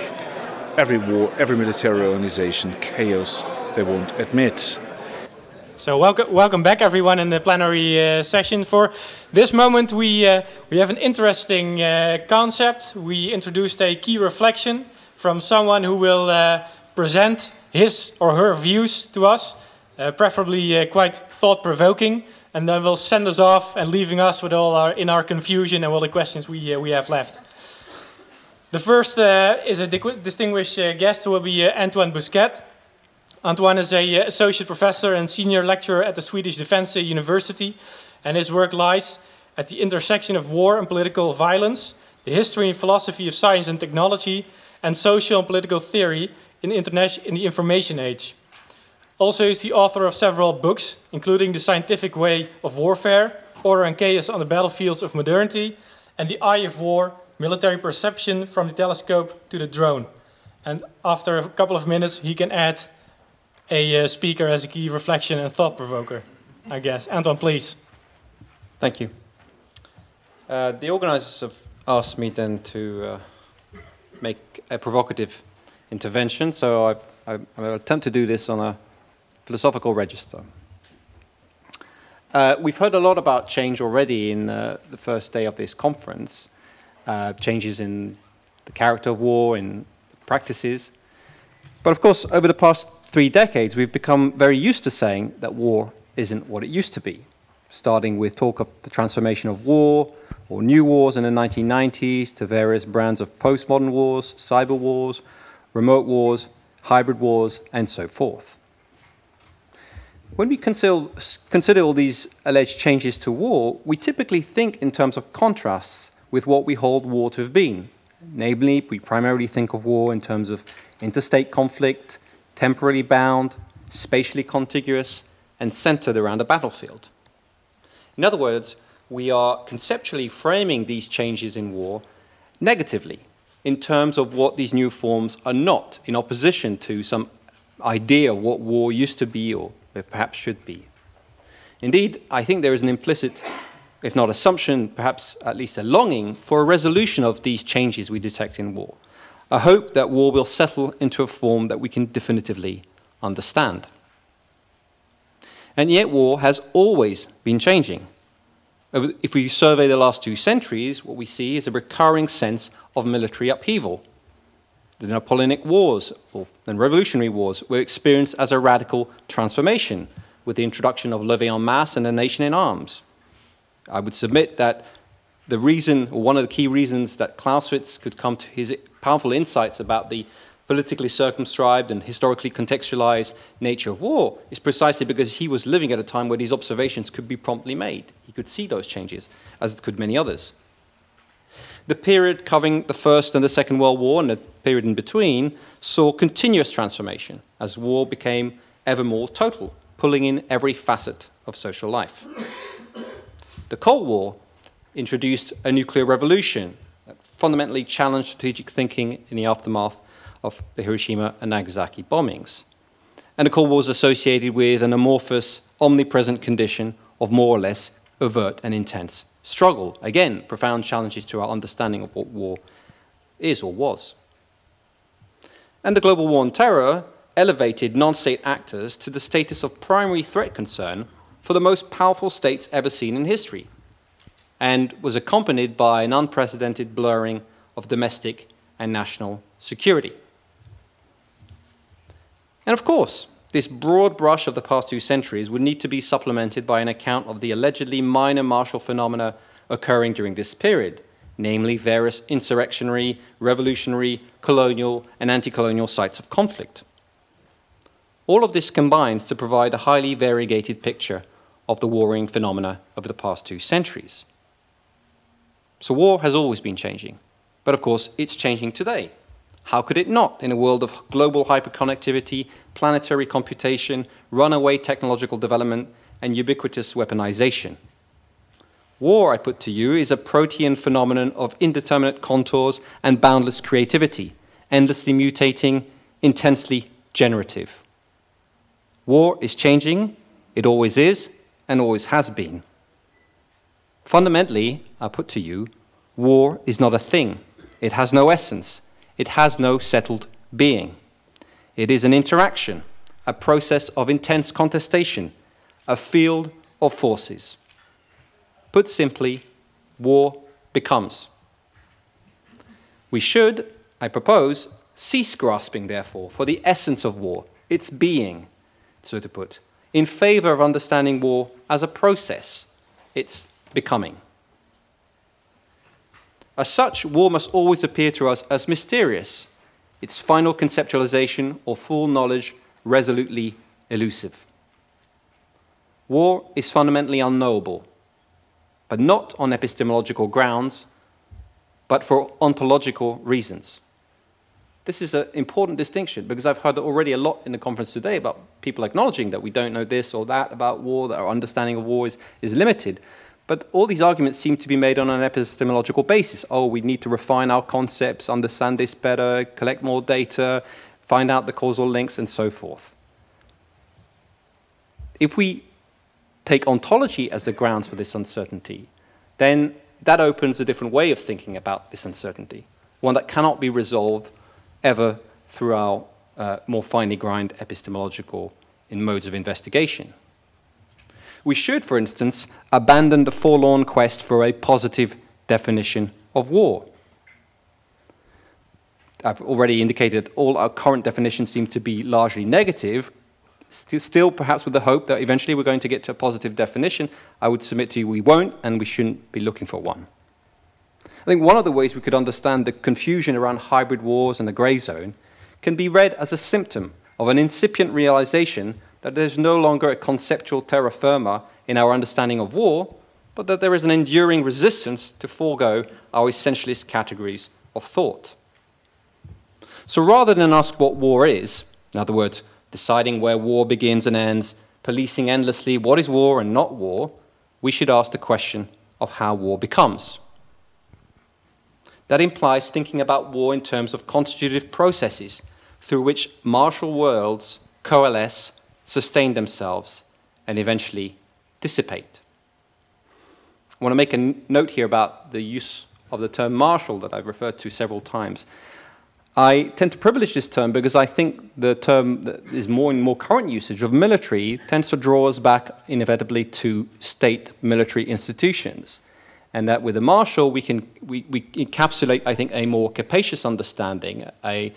every war, every military organization, chaos they won't admit. So welcome, welcome back everyone in the plenary uh, session. For this moment, we uh, we have an interesting uh, concept. We introduced a key reflection from someone who will uh, present his or her views to us, uh, preferably uh, quite thought-provoking, and then will send us off and leaving us with all our in our confusion and all the questions we we have left. The first uh, is a distinguished uh, guest who will be uh, Antoine Bousquet. Antoine is a uh, associate professor and senior lecturer at the Swedish Defence University, and his work lies at the intersection of war and political violence, the history and philosophy of science and technology, and social and political theory in, in the information age. Also, is the author of several books, including The Scientific Way of Warfare, Order and Chaos on the Battlefields of Modernity, and The Eye of War military perception from the telescope to the drone. And after a couple of minutes, he can add a uh, speaker as a key reflection and thought provoker, I guess. Anton, please. Thank you. Uh, the organizers have asked me then to uh, make a provocative intervention, so I've, I, will attempt to do this on a philosophical register. Uh, we've heard a lot about change already in uh, the first day of this conference, uh, changes in the character of war, in practices. But of course, over the past three decades, we've become very used to saying that war isn't what it used to be, starting with talk of the transformation of war or new wars in the 1990s to various brands of postmodern wars, cyber wars, remote wars, hybrid wars, and so forth. When we consider, consider all these alleged changes to war, we typically think in terms of contrasts with what we hold war to have been. Namely, we primarily think of war in terms of interstate conflict, temporally bound, spatially contiguous, and centered around a battlefield. In other words, we are conceptually framing these changes in war negatively in terms of what these new forms are not, in opposition to some idea of what war used to be or perhaps should be. Indeed, I think there is an implicit if not assumption, perhaps at least a longing for a resolution of these changes we detect in war. a hope that war will settle into a form that we can definitively understand. And yet, war has always been changing. Uh, if we survey the last two centuries, what we see is a recurring sense of military upheaval. The Napoleonic Wars and Revolutionary Wars were experienced as a radical transformation with the introduction of levée en masse and a nation in arms. I would submit that the reason, or one of the key reasons that Clausewitz could come to his powerful insights about the politically circumscribed and historically contextualized nature of war is precisely because he was living at a time where these observations could be promptly made. He could see those changes, as could many others. The period covering the First and the Second World War and the period in between saw continuous transformation as war became ever more total, pulling in every facet of social life. The Cold War introduced a nuclear revolution that fundamentally challenged strategic thinking in the aftermath of the Hiroshima and Nagasaki bombings. And the Cold War was associated with an amorphous, omnipresent condition of more or less overt and intense struggle. Again, profound challenges to our understanding of what war is or was. And the global war on terror elevated non state actors to the status of primary threat concern for the most powerful states ever seen in history, and was accompanied by an unprecedented blurring of domestic and national security. And of course, this broad brush of the past two centuries would need to be supplemented by an account of the allegedly minor martial phenomena occurring during this period, namely various insurrectionary, revolutionary, colonial, and anti colonial sites of conflict. All of this combines to provide a highly variegated picture of the warring phenomena over the past two centuries. So, war has always been changing, but of course, it's changing today. How could it not in a world of global hyperconnectivity, planetary computation, runaway technological development, and ubiquitous weaponization? War, I put to you, is a protean phenomenon of indeterminate contours and boundless creativity, endlessly mutating, intensely generative. War is changing, it always is, and always has been. Fundamentally, I put to you, war is not a thing. It has no essence. It has no settled being. It is an interaction, a process of intense contestation, a field of forces. Put simply, war becomes. We should, I propose, cease grasping, therefore, for the essence of war, its being, so to put, in favor of understanding war as a process, its becoming. As such, war must always appear to us as mysterious, its final conceptualization or full knowledge resolutely elusive. War is fundamentally unknowable, but not on epistemological grounds, but for ontological reasons. This is an important distinction because I've heard already a lot in the conference today about people acknowledging that we don't know this or that about war, that our understanding of war is, is limited. But all these arguments seem to be made on an epistemological basis. Oh, we need to refine our concepts, understand this better, collect more data, find out the causal links, and so forth. If we take ontology as the grounds for this uncertainty, then that opens a different way of thinking about this uncertainty, one that cannot be resolved ever through our uh, more finely grind epistemological in modes of investigation. We should, for instance, abandon the forlorn quest for a positive definition of war. I've already indicated all our current definitions seem to be largely negative, still perhaps with the hope that eventually we're going to get to a positive definition. I would submit to you we won't, and we shouldn't be looking for one. I think one of the ways we could understand the confusion around hybrid wars and the grey zone can be read as a symptom of an incipient realization that there's no longer a conceptual terra firma in our understanding of war, but that there is an enduring resistance to forego our essentialist categories of thought. So rather than ask what war is, in other words, deciding where war begins and ends, policing endlessly what is war and not war, we should ask the question of how war becomes. That implies thinking about war in terms of constitutive processes through which martial worlds coalesce sustain themselves, and eventually dissipate. I want to make a note here about the use of the term martial that I've referred to several times. I tend to privilege this term because I think the term that is more in more current usage of military tends to draw us back inevitably to state military institutions. And that with the martial, we can we, we encapsulate, I think, a more capacious understanding, a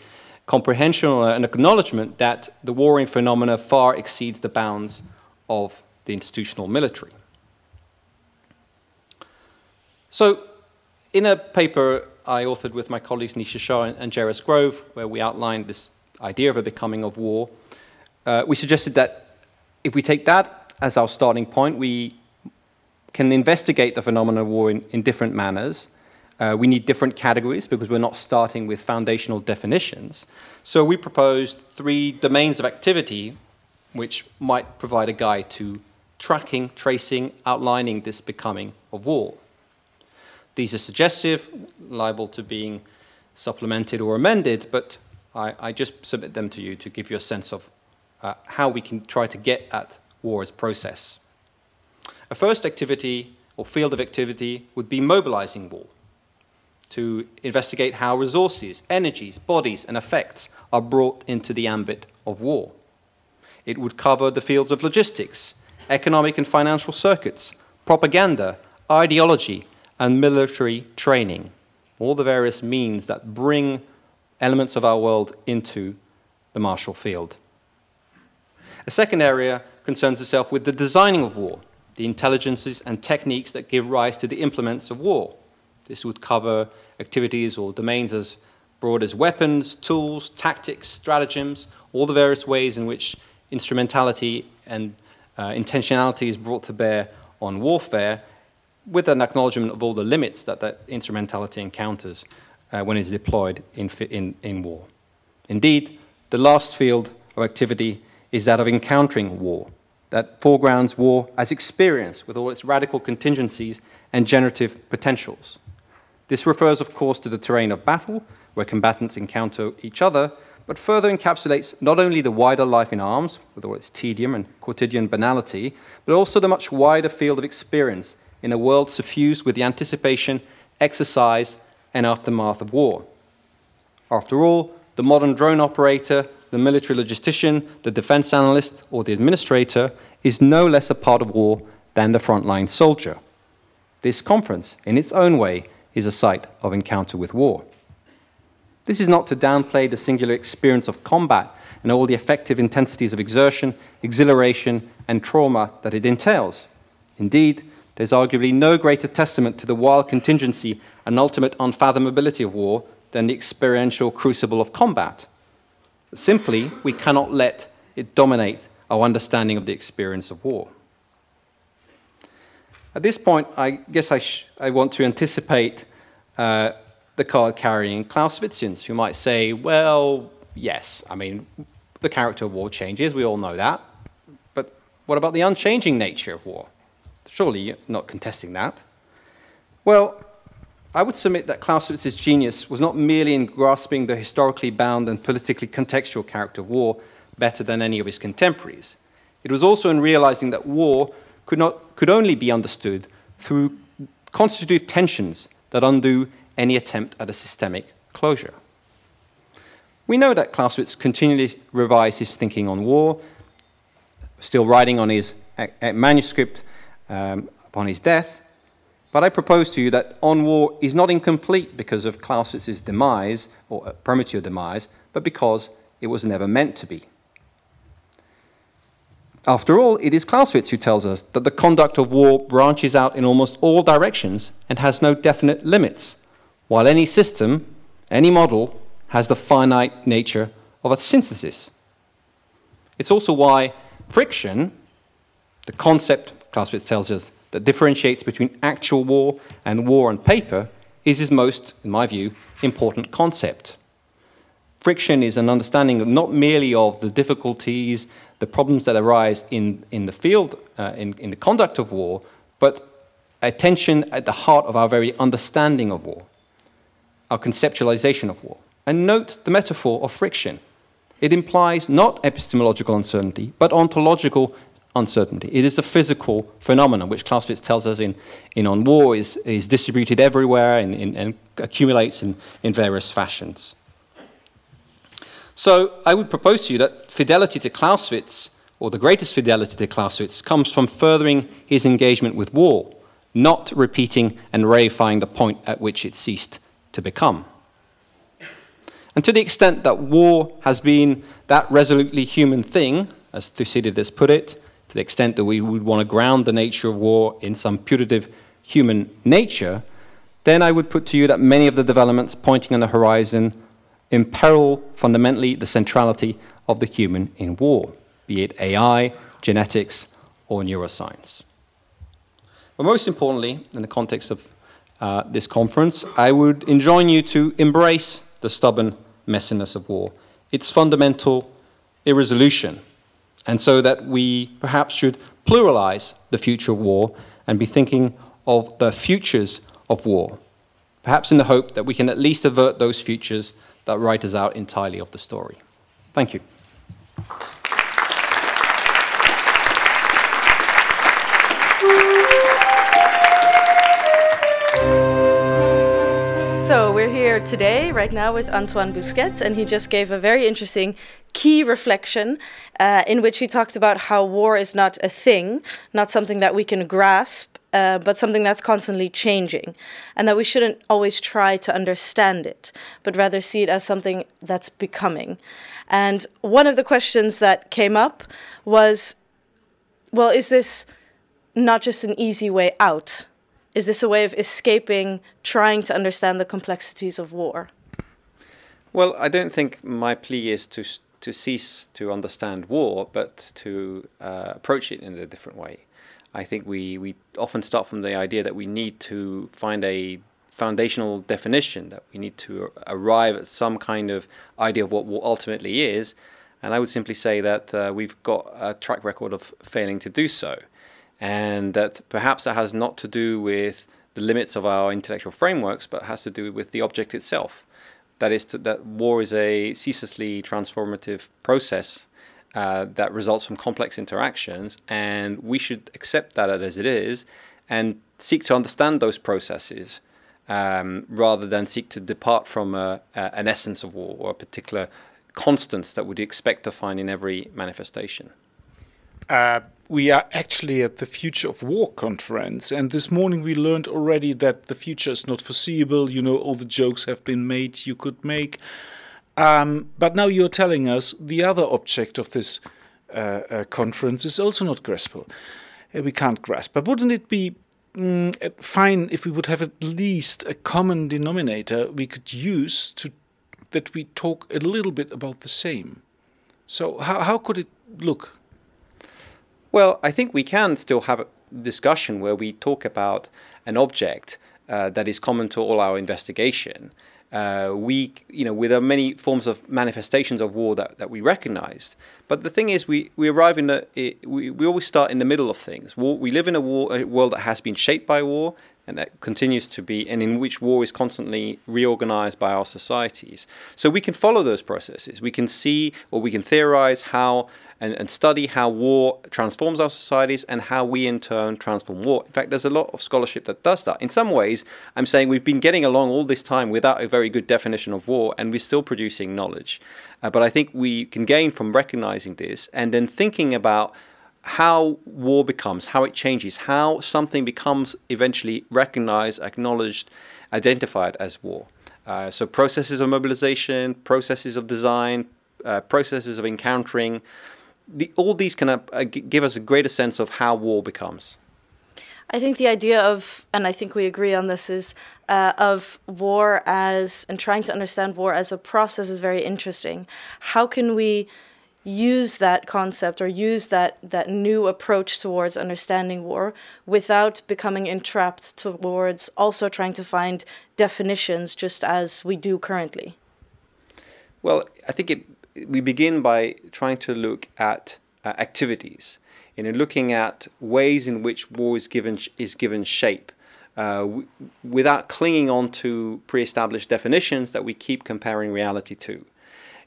comprehension or an acknowledgement that the warring phenomena far exceeds the bounds of the institutional military. So, in a paper I authored with my colleagues Nisha Shah and, and Jairus Grove, where we outlined this idea of a becoming of war. Uh, we suggested that if we take that as our starting point, we can investigate the phenomenon of war in, in different manners. Uh, we need different categories because we're not starting with foundational definitions. So we proposed three domains of activity which might provide a guide to tracking, tracing, outlining this becoming of war. These are suggestive, liable to being supplemented or amended, but I, I just submit them to you to give you a sense of uh, how we can try to get at war as process. A first activity or field of activity would be mobilizing war to investigate how resources, energies, bodies, and effects are brought into the ambit of war. It would cover the fields of logistics, economic and financial circuits, propaganda, ideology, and military training, all the various means that bring elements of our world into the martial field. A second area concerns itself with the designing of war, the intelligences and techniques that give rise to the implements of war. This would cover activities or domains as broad as weapons, tools, tactics, stratagems, all the various ways in which instrumentality and uh, intentionality is brought to bear on warfare, with an acknowledgement of all the limits that that instrumentality encounters uh, when it's deployed in, in, in war. Indeed, the last field of activity is that of encountering war, that foregrounds war as experience with all its radical contingencies and generative potentials. This refers, of course, to the terrain of battle, where combatants encounter each other, but further encapsulates not only the wider life in arms, with all its tedium and quotidian banality, but also the much wider field of experience in a world suffused with the anticipation, exercise, and aftermath of war. After all, the modern drone operator, the military logistician, the defense analyst, or the administrator is no less a part of war than the frontline soldier. This conference, in its own way, is a site of encounter with war. This is not to downplay the singular experience of combat and all the effective intensities of exertion, exhilaration, and trauma that it entails. Indeed, there's arguably no greater testament to the wild contingency and ultimate unfathomability of war than the experiential crucible of combat. Simply, we cannot let it dominate our understanding of the experience of war. At this point, I guess I, sh- I want to anticipate uh, the card carrying Clausewitzians who might say, well, yes, I mean, the character of war changes, we all know that. But what about the unchanging nature of war? Surely you're not contesting that. Well, I would submit that Clausewitz's genius was not merely in grasping the historically bound and politically contextual character of war better than any of his contemporaries. It was also in realizing that war could, not, could only be understood through constitutive tensions that undo any attempt at a systemic closure. We know that Clausewitz continually revised his thinking on war, still writing on his manuscript um, upon his death. But I propose to you that On War is not incomplete because of Clausewitz's demise, or uh, premature demise, but because it was never meant to be. After all, it is Clausewitz who tells us that the conduct of war branches out in almost all directions and has no definite limits, while any system, any model, has the finite nature of a synthesis. It's also why friction, the concept Clausewitz tells us, that differentiates between actual war and war on paper is his most, in my view, important concept. Friction is an understanding not merely of the difficulties, the problems that arise in, in the field, uh, in, in the conduct of war, but a tension at the heart of our very understanding of war, our conceptualization of war. And note the metaphor of friction. It implies not epistemological uncertainty, but ontological uncertainty. It is a physical phenomenon, which Clausewitz tells us in, in On War is, is distributed everywhere and, and, and accumulates in, in various fashions. So I would propose to you that fidelity to Clausewitz, or the greatest fidelity to Clausewitz, comes from furthering his engagement with war, not repeating and reifying the point at which it ceased to become. And to the extent that war has been that resolutely human thing, as Thucydides put it, to the extent that we would want to ground the nature of war in some putative human nature, then I would put to you that many of the developments pointing on the horizon imperil fundamentally the centrality of the human in war, be it AI, genetics, or neuroscience. But most importantly, in the context of uh, this conference, I would enjoin you to embrace the stubborn messiness of war, its fundamental irresolution, and so that we perhaps should pluralize the future of war and be thinking of the futures of war, perhaps in the hope that we can at least avert those futures that write us out entirely of the story. Thank you. We're here today, right now, with Antoine Bousquet, and he just gave a very interesting key reflection uh, in which he talked about how war is not a thing, not something that we can grasp, uh, but something that's constantly changing, and that we shouldn't always try to understand it, but rather see it as something that's becoming. And one of the questions that came up was well, is this not just an easy way out? Is this a way of escaping trying to understand the complexities of war? Well, I don't think my plea is to to cease to understand war, but to uh, approach it in a different way. I think we, we often start from the idea that we need to find a foundational definition, that we need to arrive at some kind of idea of what war ultimately is. And I would simply say that uh, we've got a track record of failing to do so. And that perhaps that has not to do with the limits of our intellectual frameworks, but has to do with the object itself. That is, to, that war is a ceaselessly transformative process uh, that results from complex interactions, and we should accept that as it is and seek to understand those processes um, rather than seek to depart from a, a, an essence of war or a particular constants that we'd expect to find in every manifestation. Uh, we are actually at the Future of War conference, and this morning we learned already that the future is not foreseeable. You know, all the jokes have been made you could make. Um, but now you're telling us the other object of this uh, uh, conference is also not graspable. Uh, we can't grasp. But wouldn't it be mm, fine if we would have at least a common denominator we could use to that we talk a little bit about the same? So how how could it look? Well, I think we can still have a discussion where we talk about an object uh, that is common to all our investigation uh, we, you know, with many forms of manifestations of war that, that we recognized. But the thing is, we, we arrive in the, it, we, we always start in the middle of things. War, we live in a, war, a world that has been shaped by war and that continues to be, and in which war is constantly reorganized by our societies. So we can follow those processes. We can see or we can theorize how and, and study how war transforms our societies and how we in turn transform war. In fact, there's a lot of scholarship that does that. In some ways, I'm saying we've been getting along all this time without a very good definition of war, and we're still producing knowledge. Uh, but I think we can gain from recognizing this and then thinking about how war becomes, how it changes, how something becomes eventually recognized, acknowledged, identified as war. Uh, so processes of mobilization, processes of design, uh, processes of encountering, the, all these can uh, give us a greater sense of how war becomes. I think the idea of, and I think we agree on this, is uh, of war as and trying to understand war as a process is very interesting. How can we use that concept or use that that new approach towards understanding war without becoming entrapped towards also trying to find definitions just as we do currently? Well, I think it we begin by trying to look at uh, activities, you know, looking at ways in which war is given is given shape, uh, w- without clinging on to pre-established definitions that we keep comparing reality to.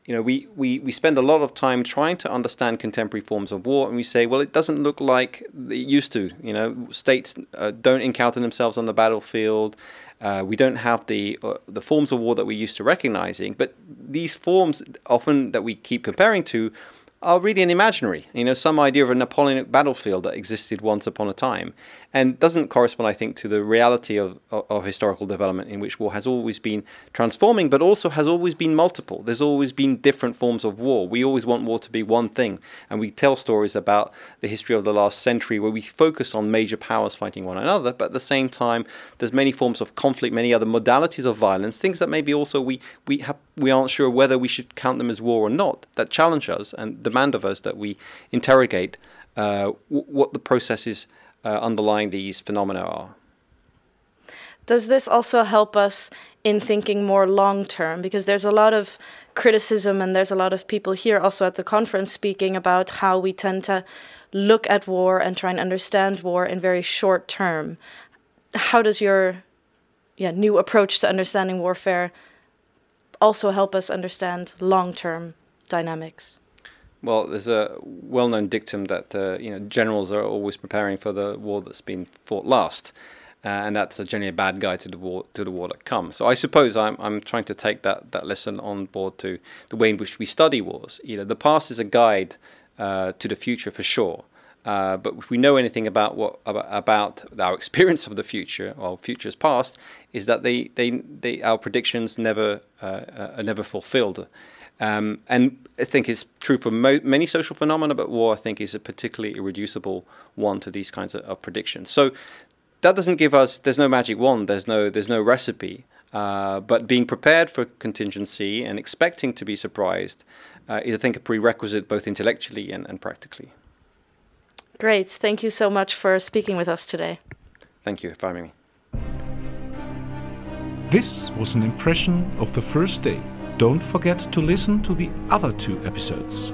You know, we, we, we spend a lot of time trying to understand contemporary forms of war, and we say, well, it doesn't look like it used to. You know, states uh, don't encounter themselves on the battlefield. Uh, we don't have the uh, the forms of war that we're used to recognizing, but these forms often that we keep comparing to are really an imaginary. You know, some idea of a Napoleonic battlefield that existed once upon a time, and doesn't correspond, I think, to the reality of, of, of, historical development in which war has always been transforming, but also has always been multiple. There's always been different forms of war. We always want war to be one thing, and we tell stories about the history of the last century where we focus on major powers fighting one another, but at the same time, there's many forms of conflict, many other modalities of violence, things that maybe also we we have we aren't sure whether we should count them as war or not, that challenge us and demand of us that we interrogate uh, w- what the processes uh, underlying these phenomena are. Does this also help us in thinking more long term? Because there's a lot of criticism, and there's a lot of people here also at the conference speaking about how we tend to look at war and try and understand war in very short term. How does your yeah, new approach to understanding warfare also help us understand long term dynamics? Well, there's a well-known dictum that uh, you know generals are always preparing for the war that's been fought last, uh, and that's a generally a bad guide to the war to the war that comes. So I suppose I'm I'm trying to take that that lesson on board to the way in which we study wars. You know, the past is a guide uh, to the future for sure. Uh, but if we know anything about what about, about, our experience of the future or futures past, is that they, they, they our predictions never uh, uh are never fulfilled. Um, and I think it's true for mo- many social phenomena, but war, I think, is a particularly irreducible one to these kinds of, of, predictions. So that doesn't give us. There's no magic wand. There's no. There's no recipe. Uh, but being prepared for contingency and expecting to be surprised uh, is, I think, a prerequisite both intellectually and, and practically. Great. Thank you so much for speaking with us today. Thank you for having me. This was an impression of the first day. Don't forget to listen to the other two episodes.